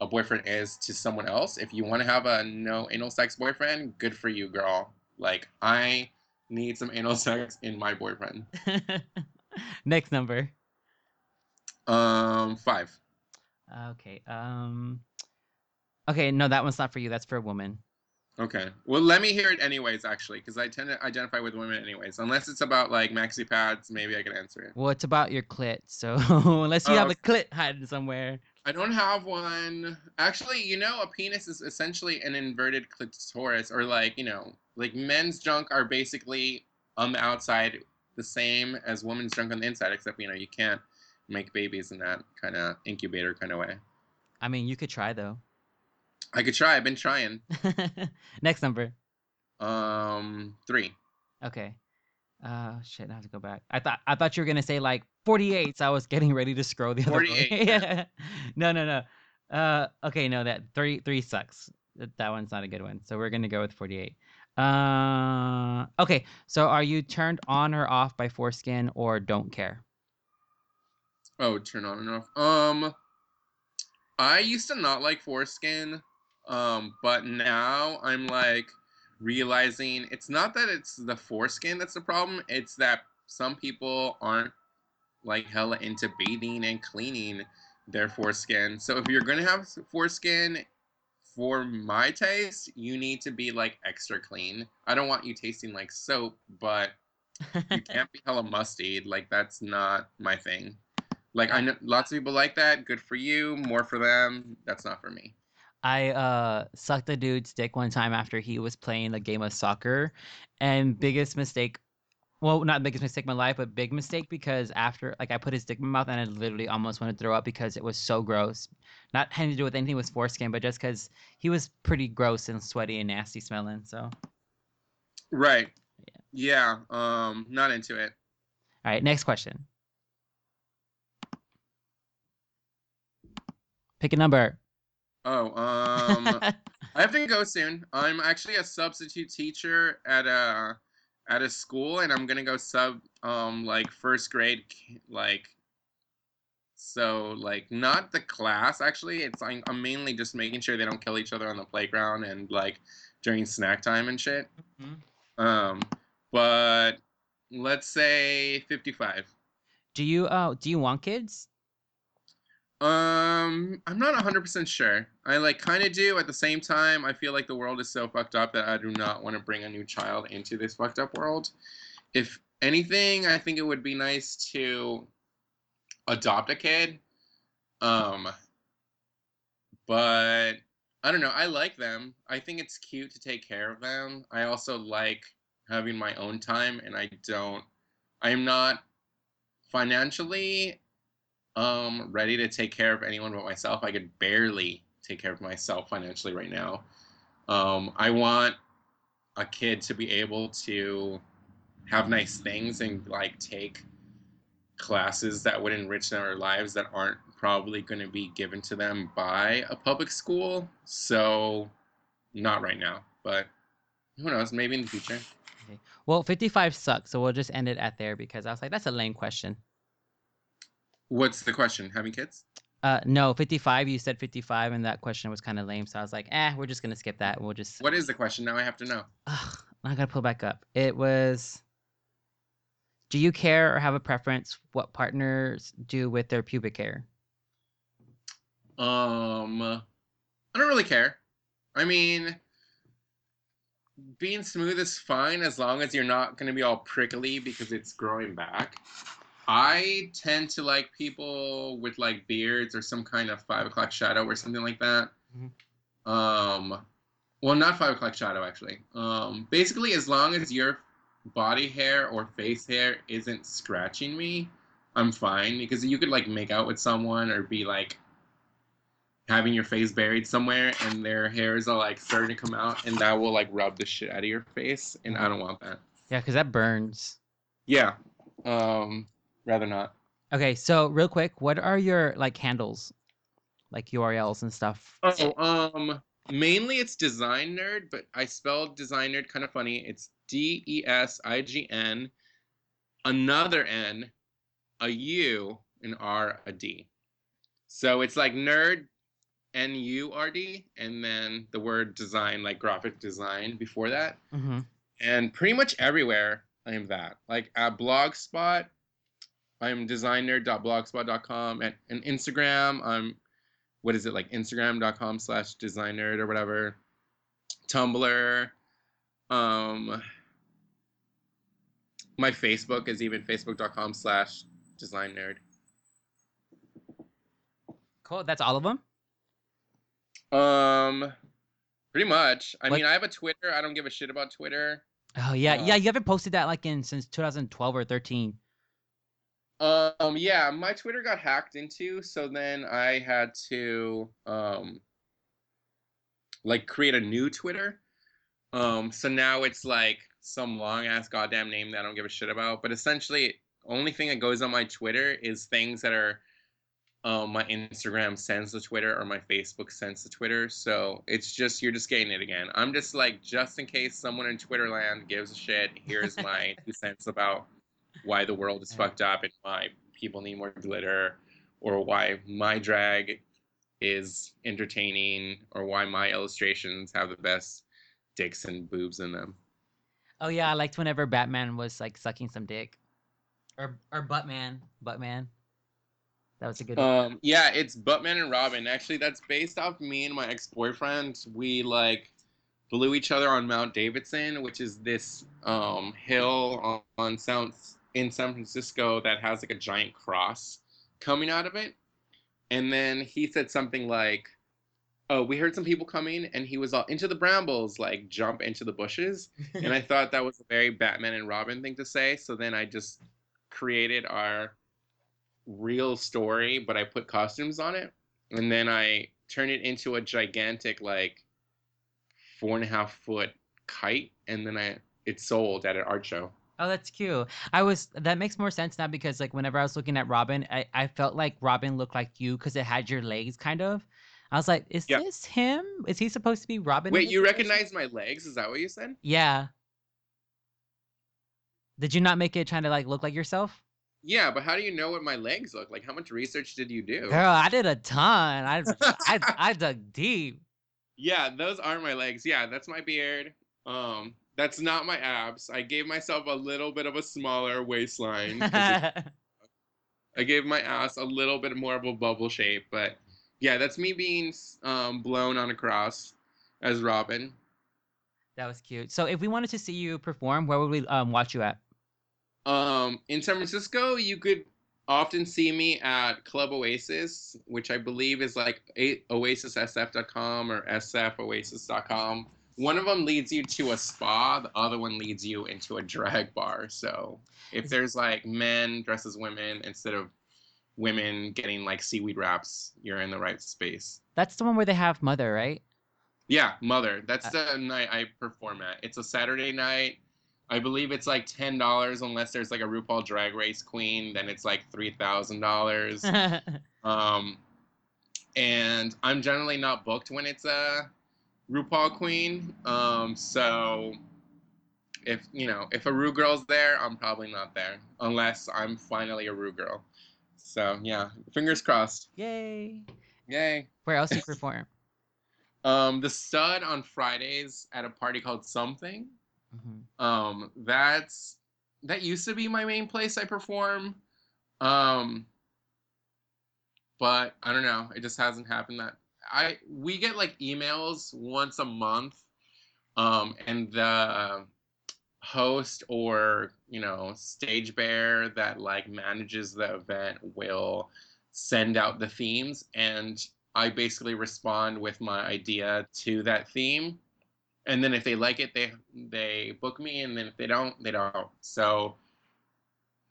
a boyfriend is to someone else. If you want to have a no anal sex boyfriend, good for you, girl. Like I need some anal [laughs] sex in my boyfriend. [laughs] Next number. Um, five. Okay. Um. Okay, no, that one's not for you. That's for a woman. Okay. Well, let me hear it anyways, actually, because I tend to identify with women anyways. Unless it's about like maxi pads, maybe I can answer it. Well, it's about your clit. So unless you have Oh. a clit hiding somewhere. I don't have one. Actually, you know, a penis is essentially an inverted clitoris, or like, you know, like men's junk are basically on the outside the same as women's junk on the inside, except, you know, you can't make babies in that kind of incubator kind of way. I mean, you could try though. I could try. I've been trying. [laughs] Next number. Um, three. Okay. Uh shit, I have to go back. I thought I thought you were gonna say like 48, so I was getting ready to scroll the other 48, way. yeah. [laughs] no, no, no. Uh okay, no, that three three sucks. That, that one's not a good one. So we're gonna go with 48. Uh okay, so are you turned on or off by foreskin or don't care? Oh, turn on and off. Um, I used to not like foreskin, um, but now I'm like realizing it's not that it's the foreskin that's the problem. It's that some people aren't like hella into bathing and cleaning their foreskin. So if you're gonna have foreskin, for my taste, you need to be like extra clean. I don't want you tasting like soap, but [laughs] you can't be hella musty. Like that's not my thing. Like I know lots of people like that. Good for you. More for them. That's not for me. I uh sucked a dude's dick one time after he was playing a game of soccer, and biggest mistake, well, not biggest mistake in my life, but big mistake because after like I put his dick in my mouth and I literally almost wanted to throw up because it was so gross. Not having to do with anything with foreskin, but just because he was pretty gross and sweaty and nasty smelling. So, right, Yeah. Um. Not into it. All right, next question. Pick a number. Oh. Um. [laughs] I have to go soon. I'm actually a substitute teacher at a at a school, and I'm gonna go sub um like first grade like. So like not the class actually. It's like I'm mainly just making sure they don't kill each other on the playground and like during snack time and shit. Mhm. Um, but let's say 55. do you uh do you want kids? Um, I'm not 100% sure. I like kind of do. At the same time, I feel like the world is so fucked up that I do not want to bring a new child into this fucked up world. If anything, I think it would be nice to adopt a kid. Um, but I don't know. I like them. I think it's cute to take care of them. I also like having my own time, and I don't. I'm not financially um ready to take care of anyone but myself. I could barely take care of myself financially right now. Um, I want a kid to be able to have nice things and like take classes that would enrich their lives that aren't probably going to be given to them by a public school. So, not right now, but who knows? Maybe in the future. Okay. Well, 55 sucks, so we'll just end it at there because I was like, that's a lame question. What's the question? Having kids? Uh, no, 55. You said 55, and that question was kind of lame. So I was like, eh, we're just gonna skip that. We'll just. What is the question? Now I have to know. Ugh, I gotta pull back up. It was. Do you care or have a preference what partners do with their pubic hair? Um, I don't really care. I mean, being smooth is fine as long as you're not going to be all prickly because it's growing back. I tend to like people with like beards or some kind of five o'clock shadow or something like that. Mhm. Um, well, not five o'clock shadow actually. Um, basically, as long as your body hair or face hair isn't scratching me, I'm fine because you could like make out with someone or be like having your face buried somewhere and their hairs are like starting to come out and that will like rub the shit out of your face and I don't want that. Yeah, because that burns. Yeah. Um rather not. Okay, so real quick, what are your like handles, like URLs and stuff? Oh, um mainly it's design nerd, but I spelled design nerd kind of funny. It's D E S I G N another N, a U, an R, a D. So it's like nerd N U R D and then the word design like graphic design before that. hmm and pretty much everywhere I am that. Like at Blogspot, I'm designnurd.blogspot.com. At and Instagram, I'm what is it like Instagram.com slash designer or whatever. Tumblr. Um my Facebook is even facebook.com slash design nerd. Cool. That's all of them. Um pretty much. I What- mean I have a Twitter. I don't give a shit about Twitter. Oh yeah, yeah. Uh, You haven't posted that like in since 2012 or 13. Um, yeah, my Twitter got hacked into, so then I had to um like create a new Twitter. Um, so now it's like some long ass goddamn name that I don't give a shit about. But essentially, only thing that goes on my Twitter is things that are um my Instagram sends to Twitter or my Facebook sends to Twitter. So it's just you're just getting it again. I'm just like just in case someone in Twitter land gives a shit, here's my [laughs] two cents about why the world is fucked up and why people need more glitter or why my drag is entertaining or why my illustrations have the best dicks and boobs in them. Oh yeah, I liked whenever Batman was like sucking some dick, or or Buttman, Buttman. That was a good. one. Um, yeah, it's Buttman and Robin. Actually, that's based off me and my ex-boyfriend. We like blew each other on Mount Davidson, which is this um, hill on, on South in San Francisco that has like a giant cross coming out of it. And then he said something like, "Oh, we heard some people coming," and he was all into the brambles, like jump into the bushes. [laughs] and I thought that was a very Batman and Robin thing to say. So then I just created our real story, but I put costumes on it, and then I turned it into a gigantic like four and a half foot kite, and then I it sold at an art show. Oh, that's cute. I was that makes more sense now because like whenever I was looking at Robin, I, I felt like Robin looked like you because it had your legs kind of. I was like, is Yeah. this him? Is he supposed to be Robin? in Wait, this you situation? recognize my legs? Is that what you said? Yeah. Did you not make it trying to like look like yourself? Yeah, but how do you know what my legs look like? How much research did you do? Girl, I did a ton. I I [laughs] I dug deep. Yeah, those are my legs. Yeah, that's my beard. Um, that's not my abs. I gave myself a little bit of a smaller waistline. [laughs] I gave my ass a little bit more of a bubble shape, but yeah, that's me being um, blown on a cross as Robin. That was cute. So if we wanted to see you perform, where would we um, watch you at? Um, in San Francisco, you could often see me at Club Oasis, which I believe is like oasissf.com or sfoasis.com. One of them leads you to a spa, the other one leads you into a drag bar. So if there's like men dressed as women instead of women getting like seaweed wraps, you're in the right space. That's the one where they have Mother, right? Yeah, Mother. That's the night I perform at. It's a Saturday night. I believe it's like ten dollars unless there's like a RuPaul Drag Race queen. Then it's like three thousand dollars. [laughs] Um, and I'm generally not booked when it's a RuPaul queen. Um, so if you know if a Ru girl's there, I'm probably not there unless I'm finally a Ru girl. So yeah, fingers crossed. Yay! Yay! Where else do you [laughs] perform? Um, the stud on Fridays at a party called Something. hmm Um, that's that used to be my main place I perform. Um, but I don't know. It just hasn't happened that I we get like emails once a month. Um, and the host or you know stage bear that like manages the event will send out the themes and I basically respond with my idea to that theme and then if they like it they they book me and then if they don't they don't so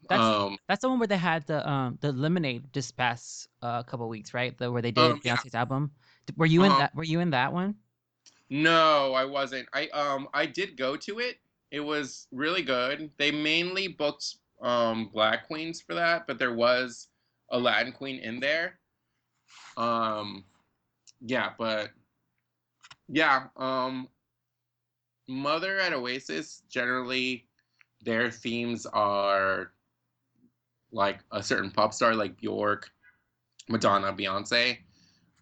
That's um that's the one where they had the um the Lemonade this past uh, couple weeks, right? The where they did Um, yeah. Album. Were you in Uh-huh. that? Were you in that one? no i wasn't i um i did go to it it was really good they mainly booked um black queens for that but there was a latin queen in there um yeah but yeah um mother at oasis generally their themes are like a certain pop star like bjork madonna beyonce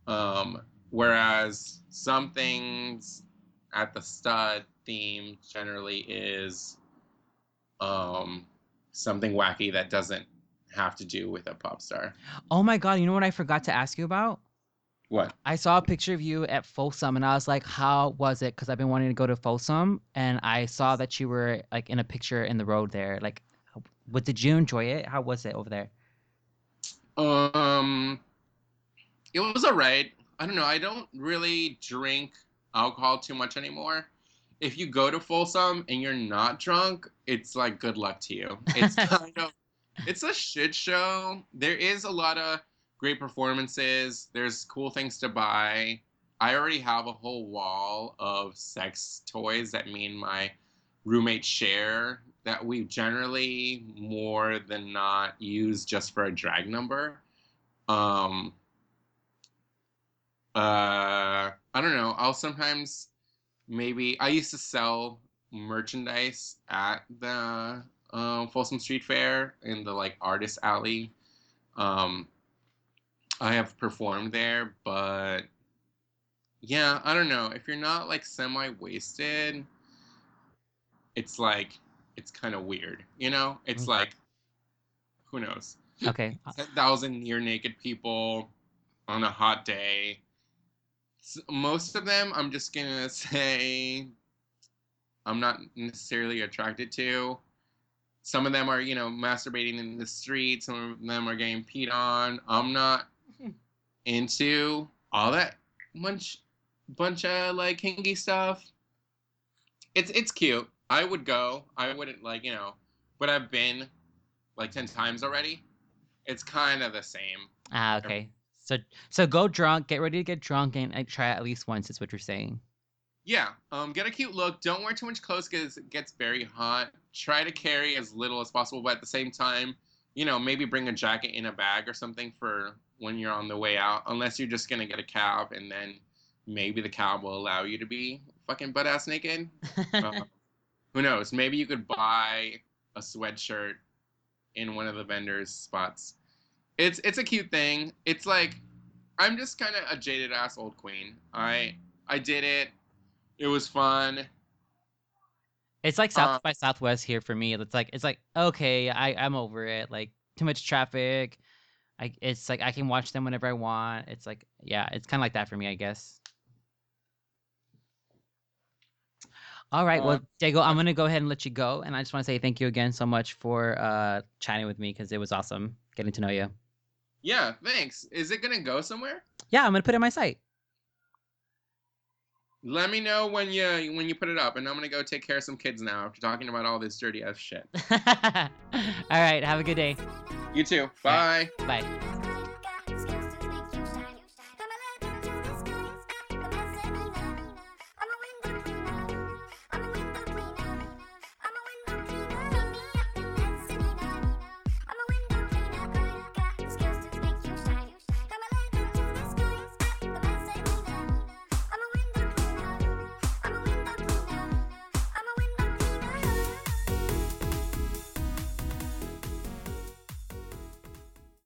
um whereas some things at the stud theme generally is um something wacky that doesn't have to do with a pop star Oh my god! You know what I forgot to ask you about? what I saw a picture of you at Folsom, and I was like, "How was it?" Because I've been wanting to go to Folsom, and I saw that you were like in a picture in the road there. Like, what did you enjoy it? How was it over there? Um, it was alright. I don't know. I don't really drink alcohol too much anymore. If you go to Folsom and you're not drunk, it's like good luck to you. It's [laughs] kind of, it's a shit show. There is a lot of great performances. There's cool things to buy. I already have a whole wall of sex toys that me and my roommate share that we generally more than not use just for a drag number. Um, uh, I don't know. I'll sometimes maybe I used to sell merchandise at the um, Folsom Street Fair in the like artist alley. Um, I have performed there, but yeah, I don't know. If you're not like semi wasted, it's like it's kind of weird, you know? It's Okay. like who knows? Okay. uh, 10,000 near naked people on a hot day. Most of them, I'm just gonna [laughs] say, I'm not necessarily attracted to. Some of them are, you know, masturbating in the street. Some of them are getting peed on. I'm not [laughs] into all that bunch, bunch of like kinky stuff. It's it's cute. I would go. I wouldn't like you know, but I've been like ten times already. It's kind of the same. Ah, okay. So so go drunk, get ready to get drunk, and try at least once. Is what you're saying. Yeah, um, get a cute look. Don't wear too much clothes because it gets very hot. Try to carry as little as possible, but at the same time, you know, maybe bring a jacket in a bag or something for when you're on the way out. Unless you're just gonna get a cab, and then maybe the cab will allow you to be fucking butt ass naked. Uh, [laughs] who knows? Maybe you could buy a sweatshirt in one of the vendors' spots. It's it's a cute thing. It's like I'm just kind of a jaded ass old queen. I I did it. It was fun. It's like South Uh, by Southwest here for me. It's like it's like okay, I I'm over it. Like too much traffic, I it's like I can watch them whenever I want. It's like yeah, it's kind of like that for me, I guess. All right, well, Uh, Diego, I'm gonna go ahead and let you go, and I just want to say thank you again so much for uh chatting with me because it was awesome getting to know you. Yeah, thanks. Is it gonna go somewhere? Yeah, I'm gonna put it on my site. Let me know when you when you put it up, and I'm gonna go take care of some kids now after talking about all this dirty ass shit. [laughs] All right, have a good day. You too. Bye. Bye.